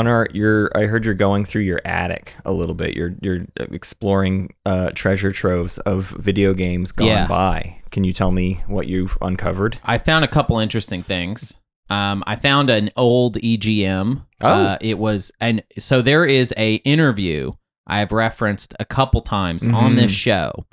Hunter, you're. I heard you're going through your attic a little bit. You're you're exploring uh, treasure troves of video games gone Yeah. by. Can you tell me what you've uncovered? I found a couple interesting things. Um, I found an old EGM. Oh. Uh, it was, and so there is a interview I have referenced a couple times on this Mhm. show,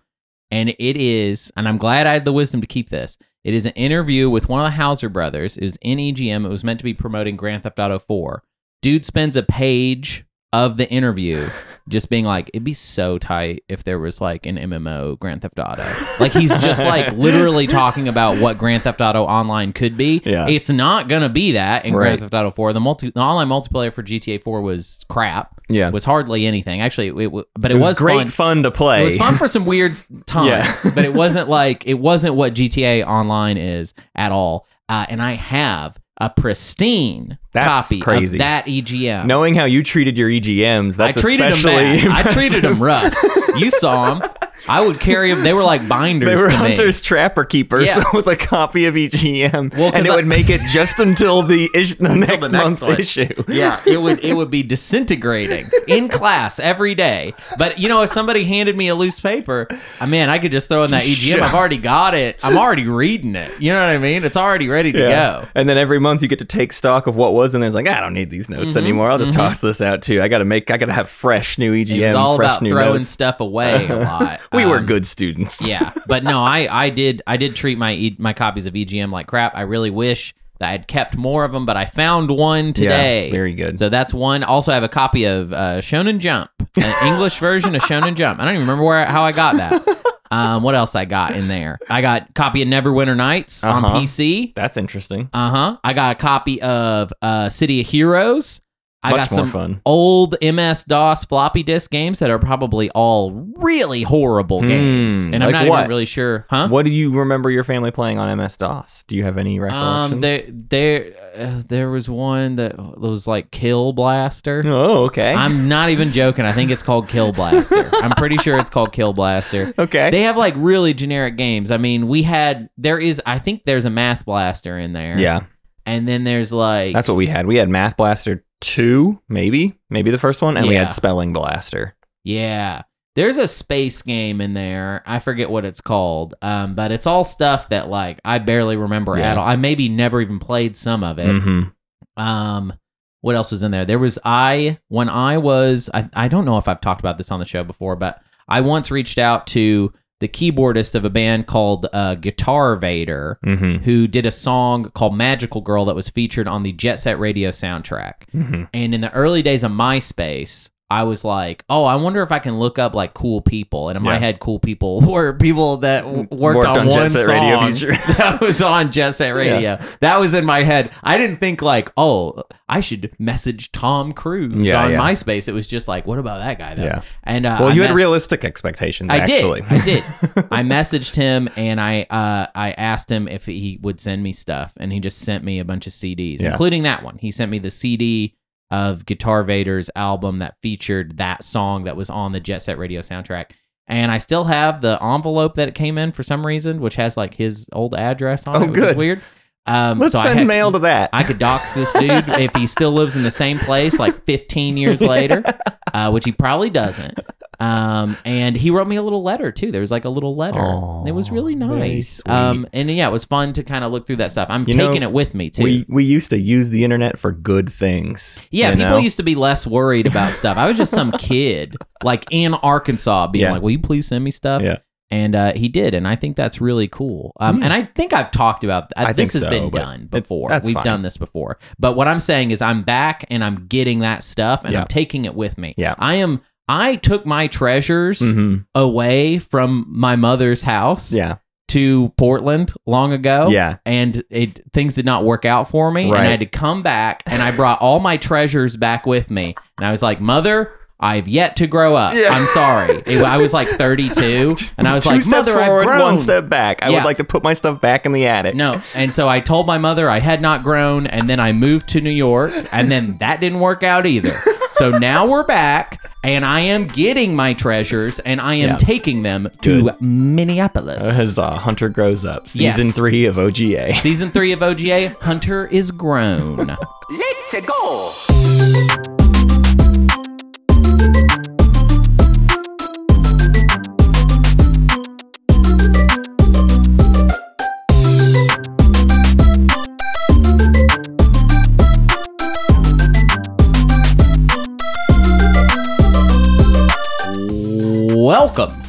and it is, and I'm glad I had the wisdom to keep this. It is an interview with one of the Houser brothers. It was in EGM. It was meant to be promoting Grand Theft Auto 4. Dude spends a page of the interview just being like, it'd be so tight if there was like an MMO Grand Theft Auto. Like he's just like literally talking about what Grand Theft Auto Online could be. Yeah. It's not gonna be that in Right. Grand Theft Auto 4. The multi the online multiplayer for GTA 4 was crap. Yeah, Was hardly anything. Actually, it, it, but it, it was, was great fun. fun. to play. It was fun for some weird times, but it wasn't like it wasn't what GTA Online is at all. Uh, and I have a pristine That's copy crazy. of that EGM. Knowing how you treated your EGMs, that's I treated them especially bad. I treated them rough. You saw them. I would carry them. They were like binders They were to me. Hunter's Trapper keepers. Yeah. so it was a copy of EGM, Well, 'cause and it I- would make it just until the, ish, the next the next month's one. issue. Yeah, it would it would be disintegrating in class every day. But you know, if somebody handed me a loose paper, I mean, I could just throw in that EGM. I've already got it. I'm already reading it. You know what I mean? It's already ready to go. And then every month you get to take stock of what was and there. It's like, I don't need these notes Mhm, anymore. I'll just mhm. toss this out too. I got to make, I got to have fresh new EGM, It was all fresh about throwing notes. stuff away a lot. we were Um, good students. yeah, but no, I I did I did treat my e- my copies of EGM like crap. I really wish that I had kept more of them, but I found one today. Yeah, very good. So that's one. Also, I have a copy of uh, Shonen Jump, an English version of Shonen Jump. I don't even remember where how I got that. Um, what else I got in there? I got copy of Neverwinter Nights on Uh-huh. PC. That's interesting. Uh huh. I got a copy of uh, City of Heroes. I Much got some fun. old MS DOS floppy disk games that are probably all really horrible games, Hmm, and I'm like not what? even really sure, huh? What do you remember your family playing on MS DOS? Do you have any recollections? Um, there, there, uh, there was one that was like Kill Blaster. oh, okay. I'm not even joking. I think it's called Kill Blaster. I'm pretty sure it's called Kill Blaster. okay. They have like really generic games. I mean, we had there is I think there's a Math Blaster in there. yeah, and then there's like that's what we had. We had Math Blaster 2, maybe, maybe the first one, and we had Spelling Blaster. Yeah. There's a space game in there. I forget what it's called. Um, but it's all stuff that like I barely remember Yeah. at all. I maybe never even played some of it. Mm-hmm. Um, what else was in there? There was I when I was I, I don't know if I've talked about this on the show before, but I once reached out to the keyboardist of a band called uh, Guitar Vader, Mm-hmm. who did a song called Magical Girl that was featured on the Jet Set Radio soundtrack. Mm-hmm. And in the early days of MySpace, I was like, oh, I wonder if I can look up like cool people. And in my head, cool people were people that w- worked, Worked on, on one song Radio Future. that was on Jet Set Radio. That was in my head. I didn't think like, oh, I should message Tom Cruise Yeah, on yeah. MySpace. It was just like, what about that guy though? Yeah. And uh, Well, I you had realistic expectations, I actually. did. I did. I messaged him and I uh, I asked him if he would send me stuff, and he just sent me a bunch of CDs, Yeah. including that one. He sent me the CD of Guitar Vader's album that featured that song that was on the Jet Set Radio soundtrack. And I still have the envelope that it came in for some reason, which has like his old address on Oh, it, which is good. weird. Um, Let's so I send had- mail to that. I could dox this dude if he still lives in the same place like 15 years later, uh, which he probably doesn't. Um, and he wrote me a little letter too. There was like a little letter. Aw, it was really nice. Um, and yeah, it was fun to kind of look through that stuff. I'm You know, taking it with me too. we we used to use the internet for good things. yeah, people know? used to be less worried about stuff. I was just some kid like in Arkansas being Yeah. like, "Will you please send me stuff?" Yeah. And uh, he did, and I think that's really cool. Um. And I think I've talked about I this think has so, been done before. We've fine. done this before. But what I'm saying is, I'm back and I'm getting that stuff, and Yeah. I'm taking it with me. Yeah. I am. I took my treasures Mhm. away from my mother's house Yeah. to Portland long ago. Yeah. And it things did not work out for me. And I had to come back and I brought all my treasures back with me. And I was like, Mother, I've yet to grow up. Yeah. I'm sorry. It- I was like 32 and I was Two like, Mother, forward, I've grown. one step back. I Yeah. would like to put my stuff back in the attic. No. And so I told my mother I had not grown and then I moved to New York and then that didn't work out either. So now we're back and I am getting my treasures and I am Yeah. taking them to Good. Minneapolis. As uh, Hunter grows up, season Yes. three of OGA. Season three of OGA, Hunter is grown. Let's go.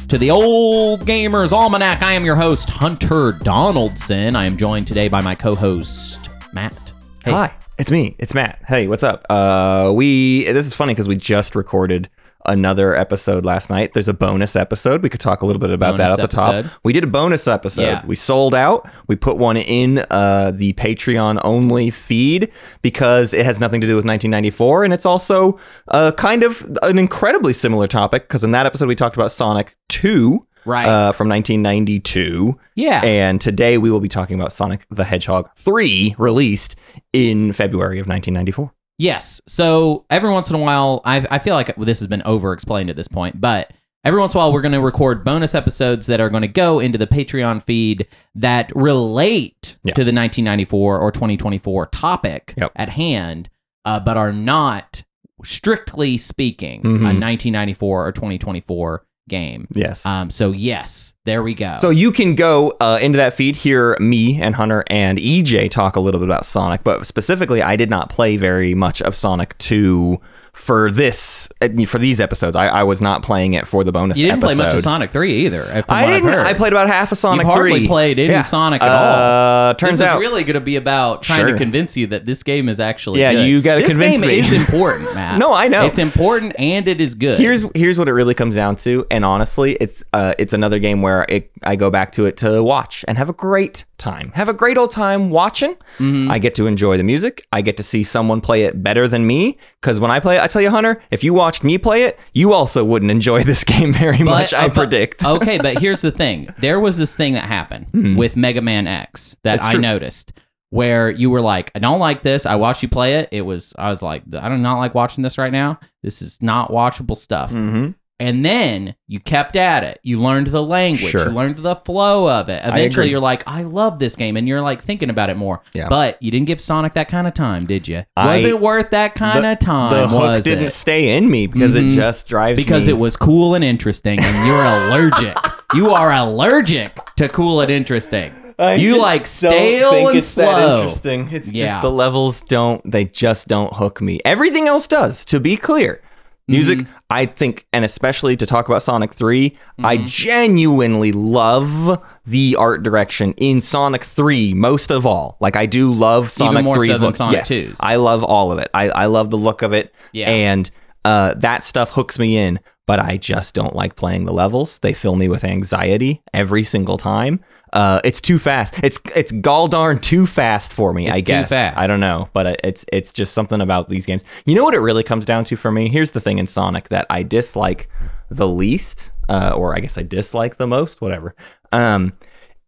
To the Old Gamers Almanac. I am your host, Hunter Donaldson. I am joined today by my co-host, Matt. Hey. Hi, it's me. It's Matt. Hey, what's up? Uh, we this is funny because we just recorded another episode last night. There's a bonus episode. We could talk a little bit about Bonus that at the episode. top. We did a bonus episode. Yeah. We sold out. We put one in uh, the Patreon only feed because it has nothing to do with 1994, and it's also uh, kind of an incredibly similar topic because in that episode we talked about Sonic 2. Right. Uh, from 1992. Yeah. And today we will be talking about Sonic the Hedgehog 3, released in February of 1994. Yes. So every once in a while, I, I feel like this has been over explained at this point, but every once in a while, we're going to record bonus episodes that are going to go into the Patreon feed that relate Yeah. to the 1994 or 2024 topic Yep. at hand, uh, but are not strictly speaking a Mhm. 1994 or 2024 game. Yes. Um, so yes, there we go. so you can go uh, into that feed, hear me and Hunter and EJ talk a little bit about Sonic, but specifically, I did not play very much of Sonic 2 for this for these episodes. I, I was not playing it for the bonus. you didn't play much of. Sonic 3 either. I didn't. I played about half of Sonic You've hardly 3. played any Yeah. Sonic at all. Uh, turns this out is really going to be about trying to convince you that this game is actually Yeah, good. you gotta this convince game me. is important, Matt. No, I know. it's important and it is good. Here's here's what it really comes down to, and honestly, it's uh it's another game where it, I go back to it to watch and have a great time, have a great old time watching. Mhm. I get to enjoy the music. I get to see someone play it better than me. Because when I play it, I tell you, Hunter, if you watched me play it, you also wouldn't enjoy this game very much. I uh, but- predict. okay, but here's the thing: there was this thing that happened with Mega Man X that I noticed, where you were like, "I don't like this." I watched you play it. It was, I was like, "I do not like watching this right now. This is not watchable stuff." hmm And then you kept at it. You learned the language. Sure. You learned the flow of it. Eventually, you're like, I love this game. And you're like thinking about it more. Yeah. But you didn't give Sonic that kind of time, did you? I- was it worth that kind The- of time? The hook didn't it? stay in me because Mhm. it just drives me. Because me. it was cool and interesting, and you're allergic. you are allergic to cool and interesting. I you like stale think and it's that slow. interesting. It's Yeah. just the levels don't. They just don't hook me. Everything else does. To be clear, music. Mm-hmm. I think, and especially to talk about Sonic 3 I Mm-hmm. genuinely love the art direction in Sonic Three most of all. Like I do love Sonic more so 3's than look. Sonic yes, 2's. I love all of it. I I love the look of it. Yeah. and uh, that stuff hooks me in. But I just don't like playing the levels. They fill me with anxiety every single time. Uh, it's too fast. It's it's gall darn too fast for me. It's I guess. I don't know, but it's it's just something about these games. You know what it really comes down to for me? Here's the thing in Sonic that I dislike the least, uh, or I guess I dislike the most, whatever. Um,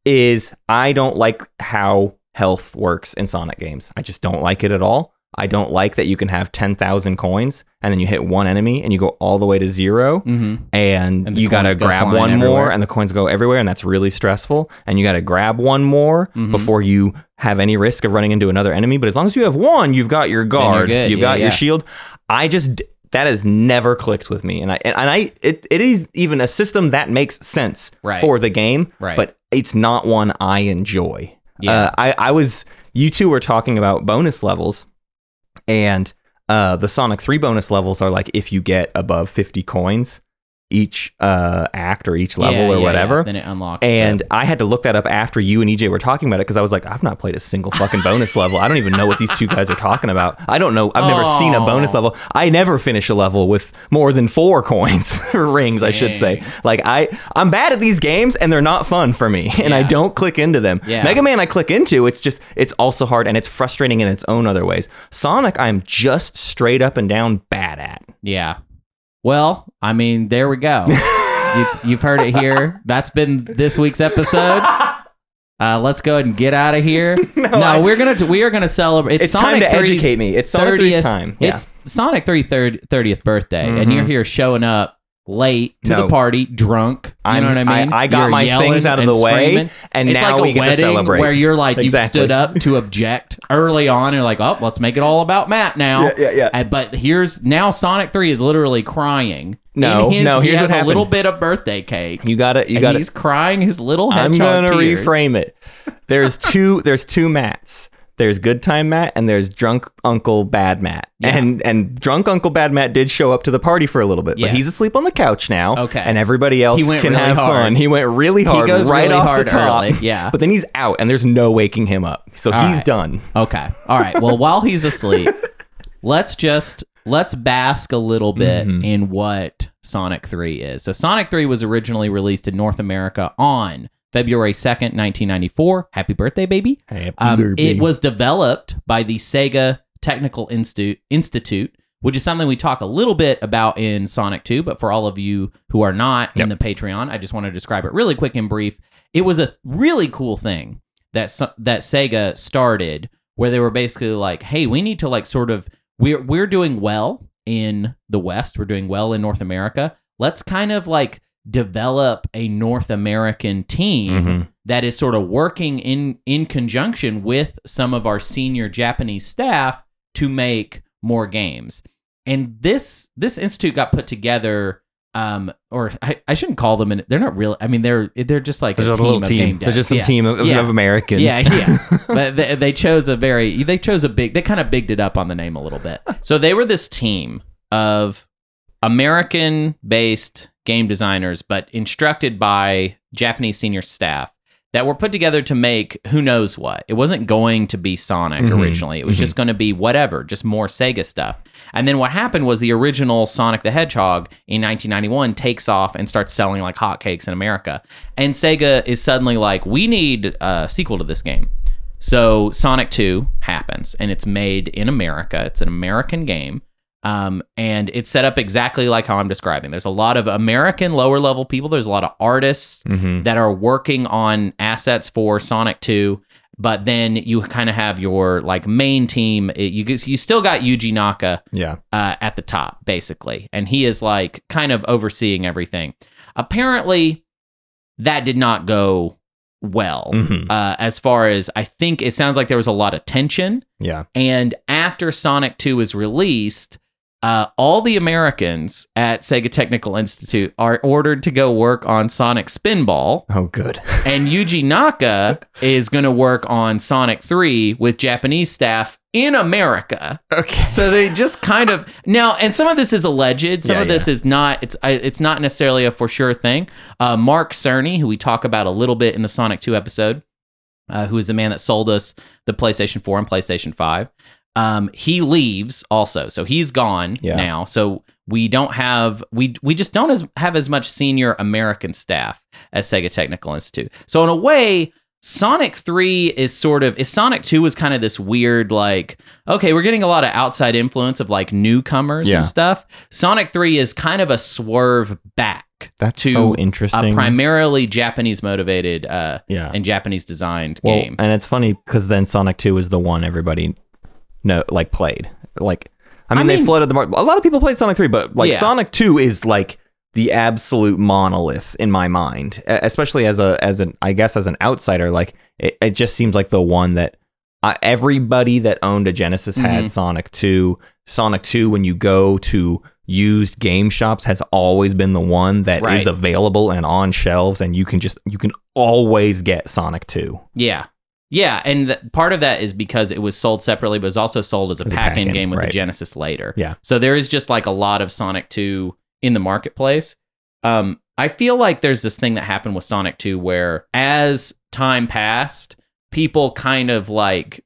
is I don't like how health works in Sonic games. I just don't like it at all. I don't like that you can have 10,000 coins and then you hit one enemy and you go all the way to 0 Mm-hmm. and, And you got to grab one everywhere. more and the coins go everywhere and that's really stressful and you got to grab one more Mhm. before you have any risk of running into another enemy but as long as you have one you've got your guard you've Yeah, got your shield I just that has never clicked with me and I and, and I it, it is even a system that makes sense Right. for the game Right. but it's not one I enjoy Yeah. uh, I, I was you two were talking about bonus levels and uh, the Sonic 3 bonus levels are like if you get above 50 coins each uh, act or each level Yeah, or yeah, whatever. yeah. Then it unlocks. And the- I had to look that up after you and EJ were talking about it because I was like, I've not played a single fucking bonus level. I don't even know what these two guys are talking about. I don't know. I've never seen a bonus level. I never finish a level with more than four coins or rings, I should say. Like I, I'm bad at these games and they're not fun for me, and I don't click into them. Yeah. Mega Man, I click into. It's just, it's also hard and it's frustrating in its own other ways. Sonic, I'm just straight up and down bad at. yeah. Well, I mean, there we go. you, you've heard it here. That's been this week's episode. Uh, let's go ahead and get out of here. no, I- we're gonna we are gonna celebrate. It's, Sonic time to 3's educate me. It's Sonic 3's time. Yeah. It's Sonic 3 30th birthday, and Mhm. you're here showing up late to No. the party, drunk. You I'm- know what I mean? I, got my yelling things out of and the way, screaming. and it's now like we a get wedding to celebrate. where you're like you've Exactly. stood up to object early on. You're like, oh, let's make it all about Matt now. Yeah, yeah, yeah. And- but here's now Sonic 3 is literally crying. No, In his, no, he here's has what a little bit of birthday cake. You got it. You and got he's crying his little I'm hedgehog gonna tears. reframe it. There's two. There's two mats. There's good time Matt, and there's drunk Uncle Bad Matt. Yeah. And and drunk Uncle Bad Matt did show up to the party for a little bit, but Yes. he's asleep on the couch now. Okay. And everybody else He went can really have hard. fun. He went really hard goes right really off hard the top. early, yeah. But then he's out, and there's no waking him up. So All he's right. done. Okay. All right. Well, while he's asleep, let's just let's bask a little bit Mhm. in what Sonic 3 is. So Sonic 3 was originally released in North America on February 2nd, 1994. Happy birthday, baby. Um, it was developed by the Sega Technical Institute, Institute, which is something we talk a little bit about in Sonic 2. But for all of you who are not in the Patreon, I just want to describe it really quick and brief. It was a really cool thing that that Sega started, where they were basically like, "Hey, we need to like sort of we're we're doing well in the West, we're doing well in North America. Let's kind of like develop a North American team." Mhm. that is sort of working in in conjunction with some of our senior Japanese staff to make more games. And this this institute got put together um or I, I shouldn't call them an, they're not real I mean they're they're just like There's a a team of team. game There's just some Yeah. team of, Yeah. of Americans. Yeah, yeah. but they, they chose a very they chose a big they kind of bigged it up on the name a little bit. So they were this team of American based game designers, but instructed by Japanese senior staff that were put together to make who knows what. It wasn't going to be Sonic Mhm. originally. It was just going to be whatever, just more Sega stuff. And then what happened was the original Sonic the Hedgehog in 1991 takes off and starts selling like hotcakes in America. And Sega is suddenly like, we need a sequel to this game. So Sonic 2 happens and it's made in America. It's an American game. Um, and it's set up exactly like how I'm describing. There's a lot of American lower level people. There's a lot of artists Mhm. that are working on assets for Sonic 2. But then you kind of have your like main team. It- you you still got Yuji Naka Yeah. uh, at the top, basically. And he is like kind of overseeing everything. Apparently, that did not go well. Mhm. Uh, as far as I think, it sounds like there was a lot of tension. Yeah. And after Sonic 2 was released, uh, all the Americans at Sega Technical Institute are ordered to go work on Sonic Spinball. Oh, good. And Yuji Naka is going to work on Sonic 3 with Japanese staff in America. Okay. So they just kind of now, and some of this is alleged. Some Yeah, of this is not. It's it's not necessarily a for sure thing. Uh, Mark Cerny, who we talk about a little bit in the Sonic Two episode, uh, who is the man that sold us the PlayStation Four and PlayStation Five. Um, he leaves also, so he's gone Yeah. now. So we don't have we we just don't as, have as much senior American staff as Sega Technical Institute. So in a way, Sonic 3 is sort of is Sonic 2 was kind of this weird like okay, we're getting a lot of outside influence of like newcomers Yeah. and stuff. Sonic 3 is kind of a swerve back That's to so a interesting. primarily Japanese motivated uh yeah. and Japanese designed Well, game. and it's funny because then Sonic Two is the one everybody no like played. Like, I mean, I they mean- flooded the market. A lot of people played Sonic Three, but like Yeah. Sonic Two is like the absolute monolith in my mind, especially as a as an I guess as an outsider. Like, it, it just seems like the one that uh, everybody that owned a Genesis had Sonic Two. Sonic Two, when you go to used game shops has always been the one that is Right. available and on shelves and you can just you can always get Sonic 2 Yeah. Yeah, and part of that is because it was sold separately, but it was also sold as a pack-in pack-in, game with right. the Genesis later. Yeah. So there is just like a lot of Sonic 2 in the marketplace. Um, I feel like there's this thing that happened with Sonic 2 where as time passed, people kind of like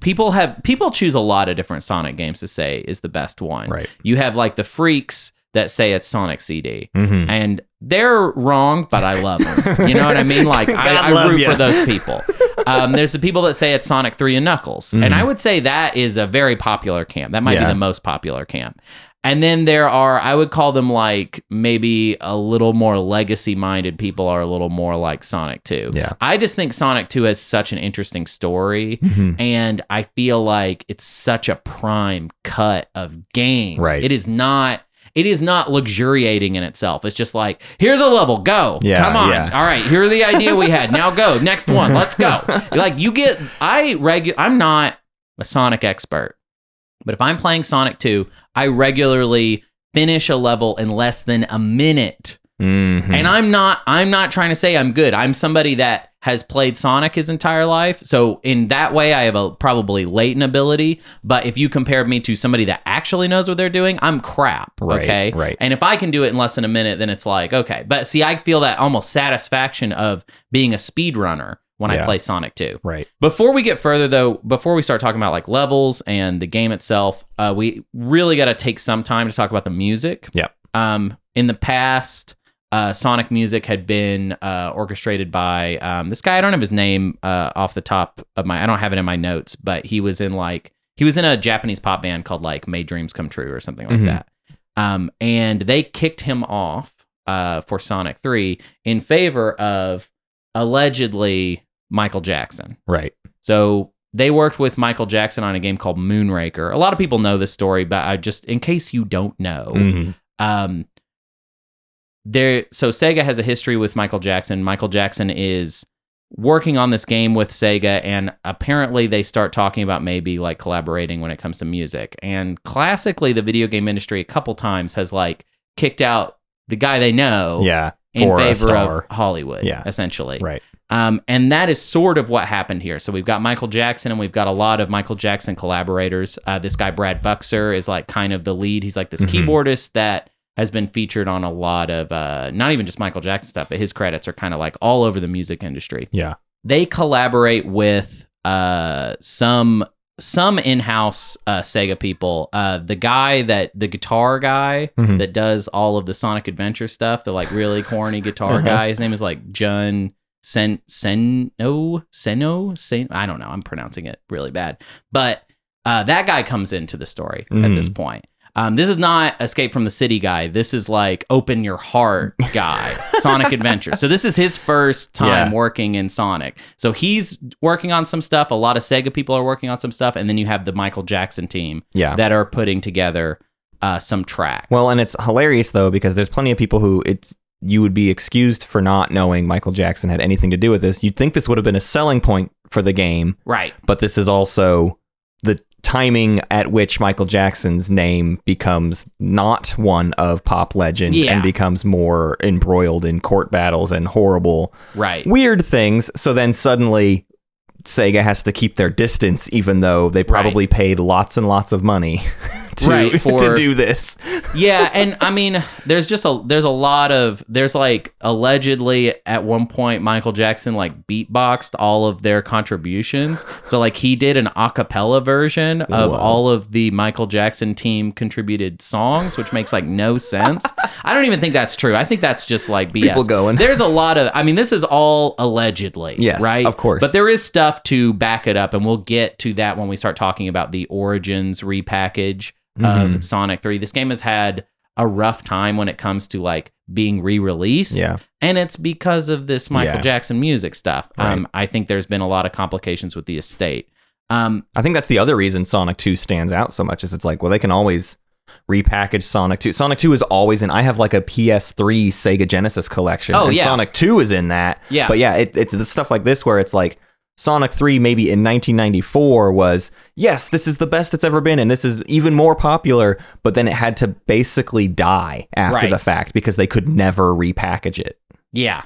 people have people choose a lot of different Sonic games to say is the best one. right You have like the freaks that say it's Sonic CD mm-hmm. and they're wrong, but I love them. You know what I mean? Like I, I root ya. for those people. Um, there's the people that say it's Sonic Three and Knuckles, and Mhm. I would say that is a very popular camp. That might Yeah. be the most popular camp. And then there are, I would call them like maybe a little more legacy minded people are a little more like Sonic 2. Yeah. I just think Sonic 2 has such an interesting story. Mhm. And I feel like it's such a prime cut of game. Right. It is not. It is not luxuriating in itself. It's just like, here's a level, go. Yeah, Come on. yeah. All right, here's the idea we had. Now go. Next one. Let's go. like you get I regu I'm not a Sonic expert. But if I'm playing Sonic 2, I regularly finish a level in less than a minute. Mhm. And I'm not I'm not trying to say I'm good. I'm somebody that has played Sonic his entire life. So in that way, I have a probably latent ability. But if you compare me to somebody that actually knows what they're doing, I'm crap. Right, okay. right. And if I can do it in less than a minute, then it's like okay. But see, I feel that almost satisfaction of being a speedrunner when I play Sonic 2. Right. Before we get further, though, before we start talking about like levels and the game itself, uh, we really got to take some time to talk about the music. Yep. Um, in the past, uh, Sonic music had been uh, orchestrated by um, this guy. I don't have his name uh, off the top of my. I don't have it in my notes, but he was in like he was in a Japanese pop band called like May Dreams Come True or something like Mhm. that. Um, and they kicked him off uh, for Sonic Three in favor of allegedly Michael Jackson. Right. So they worked with Michael Jackson on a game called Moonwalker. A lot of people know this story, but I just in case you don't know, Mhm. um there so Sega has a history with Michael Jackson. Michael Jackson is working on this game with Sega and apparently they start talking about maybe like collaborating when it comes to music. And classically the video game industry a couple times has like kicked out the guy they know Yeah. in favor of Hollywood, Yeah. essentially. Right. Um, and that is sort of what happened here. So we've got Michael Jackson and we've got a lot of Michael Jackson collaborators. Uh, this guy, Brad Buxer, is like kind of the lead. He's like this Mhm. keyboardist that has been featured on a lot of, uh, not even just Michael Jackson stuff, but his credits are kind of like all over the music industry. Yeah. They collaborate with uh, some some in-house uh, Sega people. Uh, the guy that the guitar guy Mhm. that does all of the Sonic Adventure stuff, the like really corny guitar Uh-huh. guy. His name is like Jun Sen Seno Seno Sen. I don't know. I'm pronouncing it really bad, but uh, that guy comes into the story at Mhm. this point. Um, this is not Escape from the City guy. This is like Open Your Heart guy, Sonic Adventure. So this is his first time Yeah. working in Sonic. So he's working on some stuff. A lot of Sega people are working on some stuff, and then you have the Michael Jackson team Yeah. that are putting together uh, some tracks. Well, and it's hilarious though because there's plenty of people who it's you would be excused for not knowing Michael Jackson had anything to do with this. You'd think this would have been a selling point for the game, right. but this is also the timing at which Michael Jackson's name becomes not one of pop legend Yeah. and becomes more embroiled in court battles and horrible Right. weird things. So then suddenly Sega has to keep their distance, even though they probably paid lots and lots of money to, Right, for- to do this. yeah, and I mean, there's just a there's a lot of there's like allegedly at one point Michael Jackson like beatboxed all of their contributions. So like he did an a cappella version of Whoa. all of the Michael Jackson team contributed songs, which makes like no sense. I don't even think that's true. I think that's just like BS. People going. There's a lot of I mean, this is all allegedly. Yes, right? of course. But there is stuff to back it up, and we'll get to that when we start talking about the Origins repackage of Mhm. Sonic 3. This game has had a rough time when it comes to like being re-released. Yeah. And it's because of this Michael Yeah. Jackson music stuff. Right. Um, I think there's been a lot of complications with the estate. Um, I think that's the other reason Sonic 2 stands out so much is it's like, well, they can always repackage Sonic 2. Sonic 2 is always in I have like a PS3 Sega Genesis collection. Oh, and yeah. Sonic 2 is in that. Yeah. But yeah, it, it's the stuff like this where it's like Sonic 3 maybe in 1994 was, yes, this is the best it's ever been and this is even more popular, but then it had to basically die after Right. the fact because they could never repackage it. Yeah.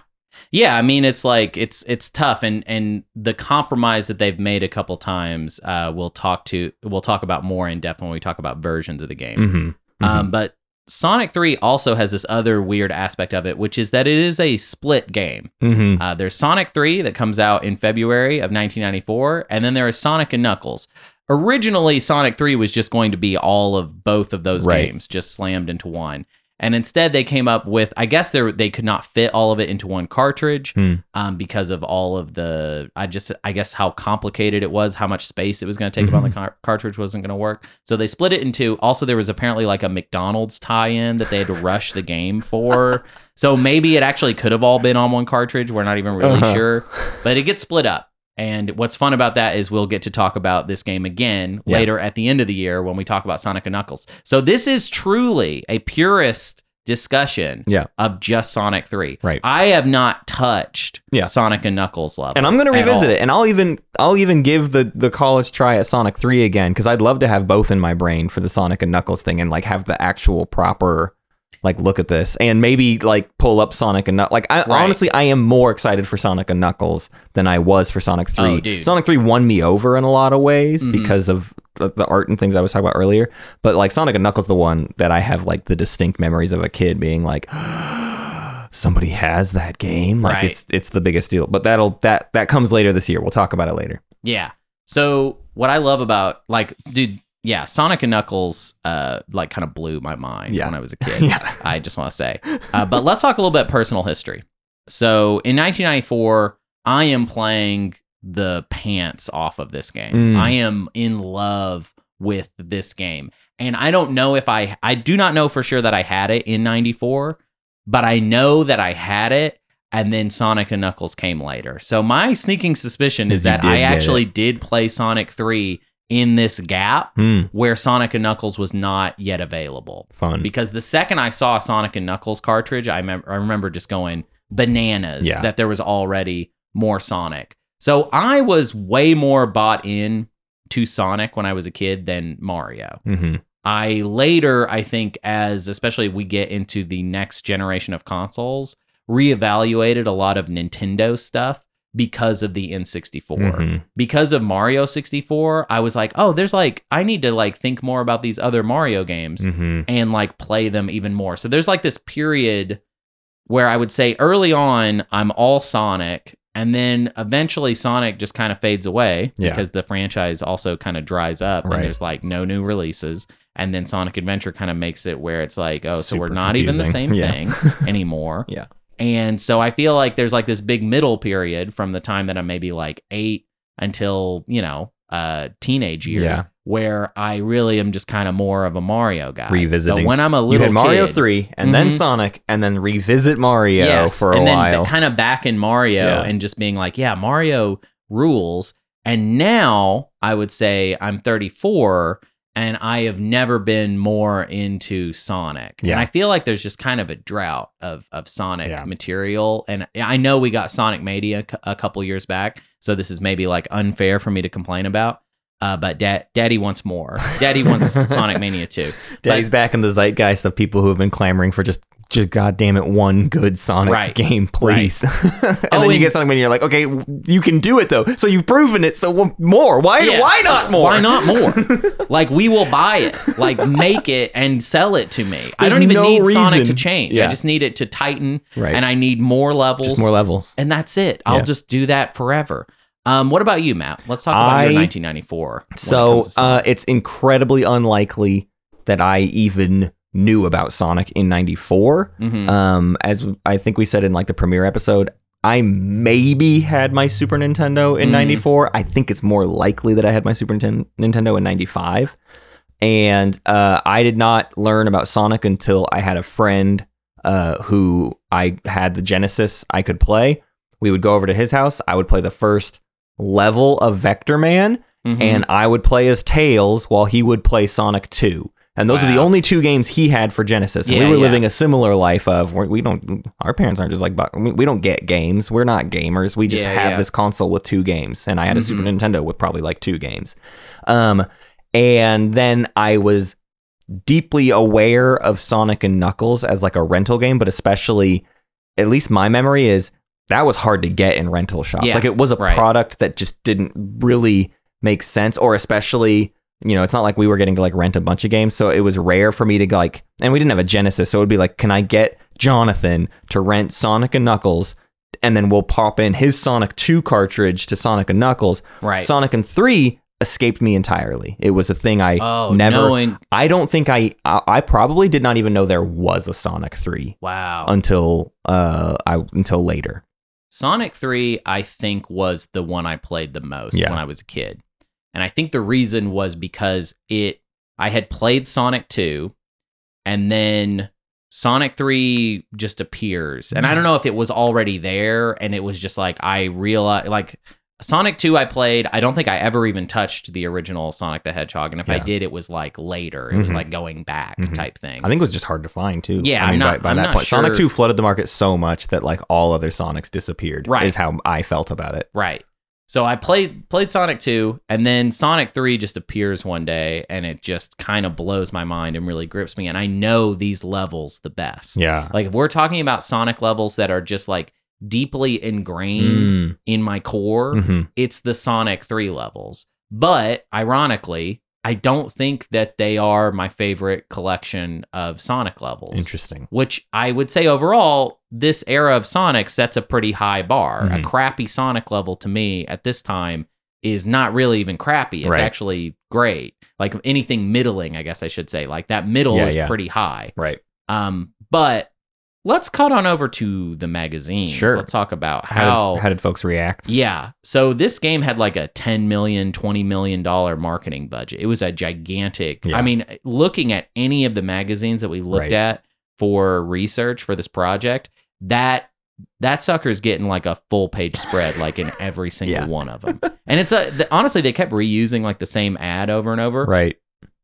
Yeah, I mean it's like it's it's tough and and the compromise that they've made a couple times uh we'll talk to we'll talk about more in depth when we talk about versions of the game. Mm-hmm. Um but Sonic 3 also has this other weird aspect of it which is that it is a split game. mm-hmm. Uh, there's Sonic 3 that comes out in February of 1994, and then there is Sonic and Knuckles. Originally, Sonic 3 was just going to be all of both of those Right. games, just slammed into one. And instead, they came up with, I guess they they could not fit all of it into one cartridge Hmm. um, because of all of the, I just, I guess how complicated it was, how much space it was going to take up on the Mm-hmm. car- cartridge wasn't going to work. So they split it into. Also, there was apparently like a McDonald's tie in that they had to rush the game for. So maybe it actually could have all been on one cartridge. We're not even really Uh-huh. sure, but it gets split up. And what's fun about that is we'll get to talk about this game again Yeah. later at the end of the year when we talk about Sonic and Knuckles. So this is truly a purist discussion Yeah. of just Sonic 3. Right. I have not touched Yeah. Sonic and Knuckles levels. and I'm going to revisit it, and I'll even I'll even give the the college try at Sonic Three again because I'd love to have both in my brain for the Sonic and Knuckles thing, and like have the actual proper like look at this and maybe like pull up Sonic and like I Right. honestly I am more excited for Sonic and Knuckles than I was for Sonic 3. Oh, dude. Sonic 3 won me over in a lot of ways Mhm. because of the, the art and things I was talking about earlier, but like Sonic and Knuckles the one that I have like the distinct memories of a kid being like somebody has that game like Right. it's it's the biggest deal but that'll that that comes later this year we'll talk about it later Yeah. So what I love about like, dude, yeah, Sonic and Knuckles, uh, like kind of blew my mind Yeah. when I was a kid. yeah I just want to say. Uh, but let's talk a little bit personal history. So in 1994, I am playing the pants off of this game. Mm. I am in love with this game. And I don't know if I, I do not know for sure that I had it in 94, but I know that I had it. And then Sonic and Knuckles came later. So my sneaking suspicion is that I actually did play Sonic 3 in this gap Hmm, where Sonic and Knuckles was not yet available fun because the second I saw a Sonic and Knuckles cartridge, I, mem- I remember just going bananas Yeah. that there was already more Sonic. So I was way more bought in to Sonic when I was a kid than Mario. hmm I later, I think, as especially we get into the next generation of consoles, reevaluated a lot of Nintendo stuff because of the N64 Mhm. because of Mario 64, I was like, oh, there's like, I need to like think more about these other Mario games Mhm. and like play them even more. So there's like this period where I would say early on, I'm all Sonic. And then eventually Sonic just kind of fades away Yeah. because the franchise also kind of dries up Right. and there's like no new releases. And then Sonic Adventure kind of makes it where it's like, oh, so we're Super not even the same confusing. thing anymore. Yeah. And so I feel like there's like this big middle period from the time that I'm maybe like eight until, you know, uh teenage years Yeah. where I really am just kind of more of a Mario guy. Revisiting. But when I'm a You little Mario kid, 3 and then Mhm. Sonic and then revisit Mario yes, for a and then while. kind of back in Mario Yeah. and just being like, yeah, Mario rules. And now I would say I'm 34 and I have never been more into Sonic. Yeah. And I feel like there's just kind of a drought of of Sonic Yeah. material. And I know we got Sonic Mania a couple years back, so this is maybe like unfair for me to complain about. Uh, but dad, Daddy wants more. Daddy wants Sonic Mania too. Daddy's back in the zeitgeist of people who have been clamoring for just just goddamn it one good Sonic Right. game, please. and Oh, then you get Sonic Mania, you're like, okay, you can do it though. So you've proven it. So more. Why? Yeah. Why not more? Why not more? like we will buy it, like make it and sell it to me. I don't even no need Sonic to change. Yeah. I just need it to tighten, Right. and I need more levels, just more levels. and that's it. I'll Yeah. just do that forever. Um, what about you, Matt? Let's talk about I- your 1994. when it So uh, it's incredibly unlikely that I even knew about Sonic in '94. Mhm. Um, as I think we said in like the premiere episode, I maybe had my Super Nintendo in Mm. '94. I think it's more likely that I had my Super Ninten- Nintendo in '95. And uh, I did not learn about Sonic until I had a friend uh, who I had the Genesis I could play. We would go over to his house. I would play the first level of Vectorman, Mhm. and I would play as Tails while he would play Sonic 2. And those are the only two games he had for Genesis. And Yeah, we were yeah. living a similar life of we don't, our parents aren't just like, we don't get games. We're not gamers. We just Yeah, have this console with two games. And I had a Super Mhm. Nintendo with probably like two games. Um, and then I was deeply aware of Sonic and Knuckles as like a rental game, but especially, at least my memory is that was hard to get in rental shops. Yeah, like it was a right. product that just didn't really make sense, or especially, you know, it's not like we were getting to like rent a bunch of games. So it was rare for me to go, like, and we didn't have a Genesis. So it would be like, can I get Jonathan to rent Sonic and Knuckles? And then we'll pop in his Sonic 2 cartridge to Sonic and Knuckles. right. Sonic and 3 escaped me entirely. It was a thing I oh, never knowing I don't think I, I I probably did not even know there was a Sonic 3 wow. until uh I until later. Sonic 3, I think, was the one I played the most Yeah. when I was a kid. And I think the reason was because it I had played Sonic 2 and then Sonic 3 just appears. And I don't mm-hmm. know if it was already there and it was just like I realized like Sonic 2 I played, I don't think I ever even touched the original Sonic the Hedgehog and if I did it was like later. It was Mhm. like going back Mhm. type thing. I think it was just hard to find too. Yeah, I mean, I'm by, not- by I'm that point, Sonic 2 flooded the market so much that like all other Sonics disappeared. Right. Is how I felt about it. Right. So I played played Sonic 2 and then Sonic 3 just appears one day and it just kind of blows my mind and really grips me and I know these levels the best. Yeah. Like if we're talking about Sonic levels that are just like deeply ingrained Mm, in my core, mhm. it's the Sonic 3 levels. But ironically, I don't think that they are my favorite collection of Sonic levels. Interesting. Which I would say overall, this era of Sonic sets a pretty high bar. A Mhm. crappy Sonic level to me at this time is not really even crappy. It's Right. actually great. Like anything middling, I guess I should say. Like that middle Yeah, is yeah. pretty high. Right. Um, but let's cut on over to the magazines. Sure. Let's talk about How, how did, how did folks react? yeah. So this game had like a 10 million, 20 million dollar marketing budget. It was a gigantic. Yeah. I mean, looking at any of the magazines that we looked Right. at for research for this project, that that sucker's getting like a full page spread like in every single Yeah. one of them. And it's a the, honestly they kept reusing like the same ad over and over. Right.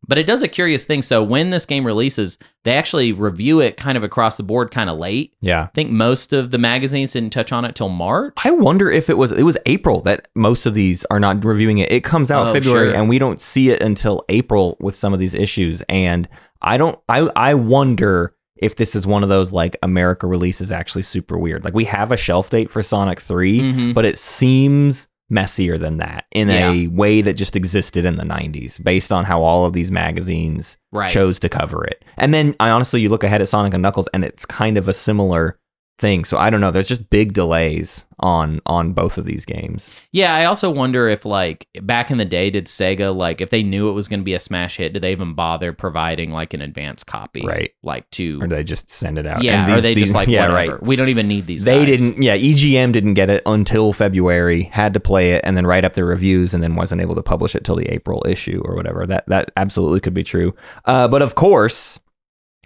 But it does a curious thing. So when this game releases, they actually review it kind of across the board kind of late. Yeah. I think most of the magazines didn't touch on it till March. I wonder if it was it was April that most of these are not reviewing it. It comes out Oh, February sure. and we don't see it until April with some of these issues. And I don't I I wonder if this is one of those like America releases actually super weird. Like we have a shelf date for Sonic 3, Mhm. but it seems messier than that in a way that just existed in the 90s based on how all of these magazines Right. chose to cover it. And then I honestly, you look ahead at Sonic and Knuckles, and it's kind of a similar thing. So I don't know. There's just big delays on on both of these games. Yeah, I also wonder if like back in the day, did Sega like if they knew it was going to be a smash hit, did they even bother providing like an advance copy, Right. Like to Or they just send it out? yeah, or these- they these- just like yeah, whatever. right. We don't even need these. They guys. didn't. Yeah, EGM didn't get it until February. Had to play it and then write up their reviews, and then wasn't able to publish it till the April issue or whatever. That that absolutely could be true. Uh, but of course,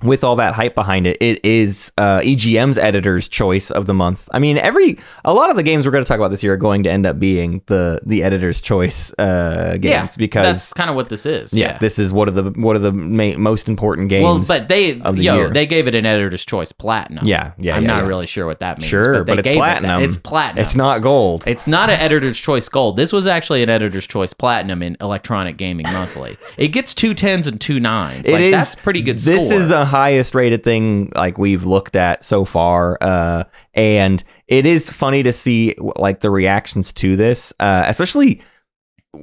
with all that hype behind it, it is uh, EGM's editor's choice of the month. I mean, every a lot of the games we're going to talk about this year are going to end up being the the editor's choice uh, games Yeah, because that's kind of what this is. yeah, Yeah. this is one of the one of the ma- most important games. well, but they the yo year. they gave it an editor's choice platinum. yeah, yeah, I'm yeah, not really sure what that means. Sure, but, they but it's gave it platinum. It's platinum. It's not gold. It's not an editor's choice gold. This was actually an editor's choice platinum in Electronic Gaming Monthly. It gets two tens and two nines. It like, is- That's pretty good. This score. is the highest rated thing like we've looked at so far, uh, and it is funny to see like the reactions to this, uh, especially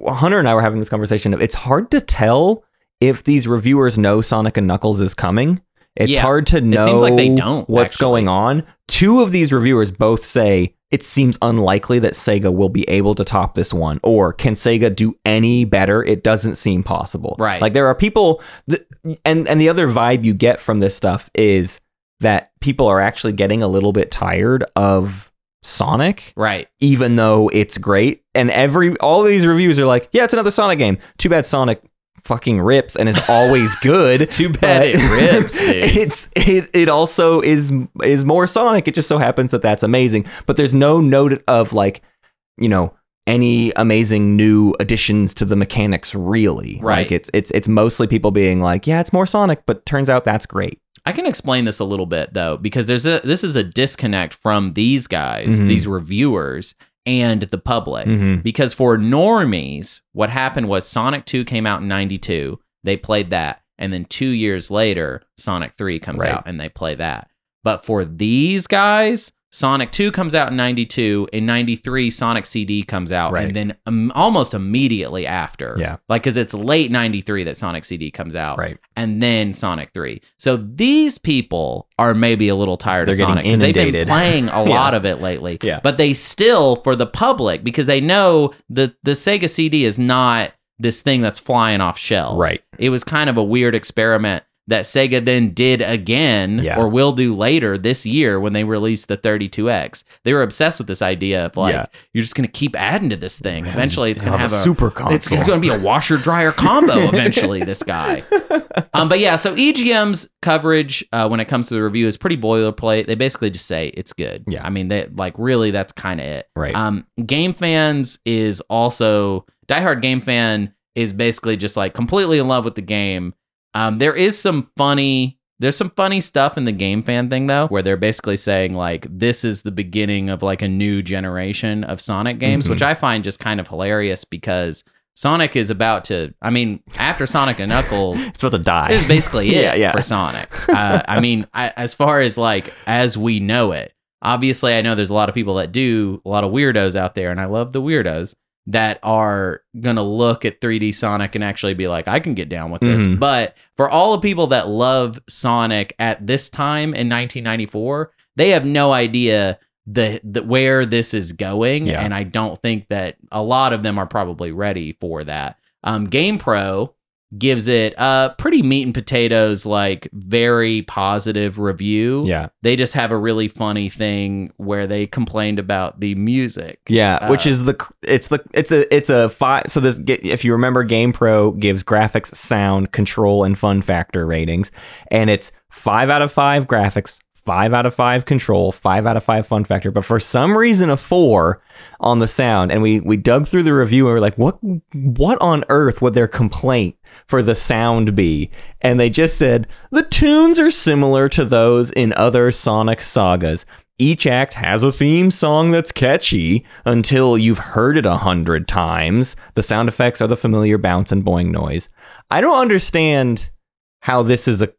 Hunter and I were having this conversation. It's hard to tell if these reviewers know Sonic and Knuckles is coming. It's Yeah. hard to know. seems like they don't, What's actually. going on? Two of these reviewers both say it seems unlikely that Sega will be able to top this one, or can Sega do any better? It doesn't seem possible. Right. Like there are people, that, and and the other vibe you get from this stuff is that people are actually getting a little bit tired of Sonic right. even though it's great. And every all these reviews are like, yeah, it's another Sonic game. Too bad Sonic fucking rips and is always good. Too bad it rips, dude. It's it it also is is more Sonic. It just so happens that that's amazing. But there's no note of like, you know, any amazing new additions to the mechanics really. Right. Like it's it's it's mostly people being like, yeah, it's more Sonic, but turns out that's great. I can explain this a little bit though, because there's a this is a disconnect from these guys, Mhm. these reviewers, and the public. Mhm. Because for normies, what happened was Sonic 2 came out in 92. They played that. And then two years later, Sonic 3 comes Right. out and they play that. But for these guys, Sonic 2 comes out in 92. In 93, Sonic CD comes out. Right. And then um, almost immediately after. Yeah. Like, because it's late 93 that Sonic CD comes out. Right. And then Sonic 3. So these people are maybe a little tired They're of Sonic because they've been playing a Yeah. lot of it lately. Yeah. But they still, for the public, because they know the the Sega CD is not this thing that's flying off shelves. Right. It was kind of a weird experiment that Sega then did again Yeah. or will do later this year when they release the 32X. They were obsessed with this idea of like Yeah. you're just going to keep adding to this thing. Eventually it's going to Have have a super console. It's going to be a washer dryer combo eventually this guy. Um but yeah, so EGM's coverage uh, when it comes to the review is pretty boilerplate. They basically just say it's good. Yeah. I mean they like really that's kind of it. Right. Um, Game Fans is also diehard Game Fan is basically just like completely in love with the game. Um, there is some funny There's some funny stuff in the game fan thing though, where they're basically saying like this is the beginning of like a new generation of Sonic games, Mhm. which I find just kind of hilarious because Sonic is about to. I mean, after Sonic and Knuckles, It's about to die. is basically it Yeah, yeah. for Sonic. Uh, I mean, I, as far as like as we know it, obviously, I know there's a lot of people that do a lot of weirdos out there, and I love the weirdos that are gonna look at 3D Sonic and actually be like, I can get down with this. Mhm. But for all the people that love Sonic at this time in 1994, they have no idea the, the where this is going, Yeah. and I don't think that a lot of them are probably ready for that. Um, GamePro gives it a pretty meat and potatoes, like very positive review. yeah. They just have a really funny thing where they complained about the music. Yeah, which Uh, is the it's the it's a it's a five. So this if you remember, GamePro gives graphics, sound, control, and fun factor ratings, and it's five out of five graphics, five out of five control, five out of five fun factor. But for some reason, a four on the sound. And we we dug through the review and we are like, what what on earth would their complaint for the sound be? And they just said the tunes are similar to those in other Sonic sagas. Each act has a theme song that's catchy until you've heard it a hundred times. The sound effects are the familiar bounce and boing noise. I don't understand how this is a.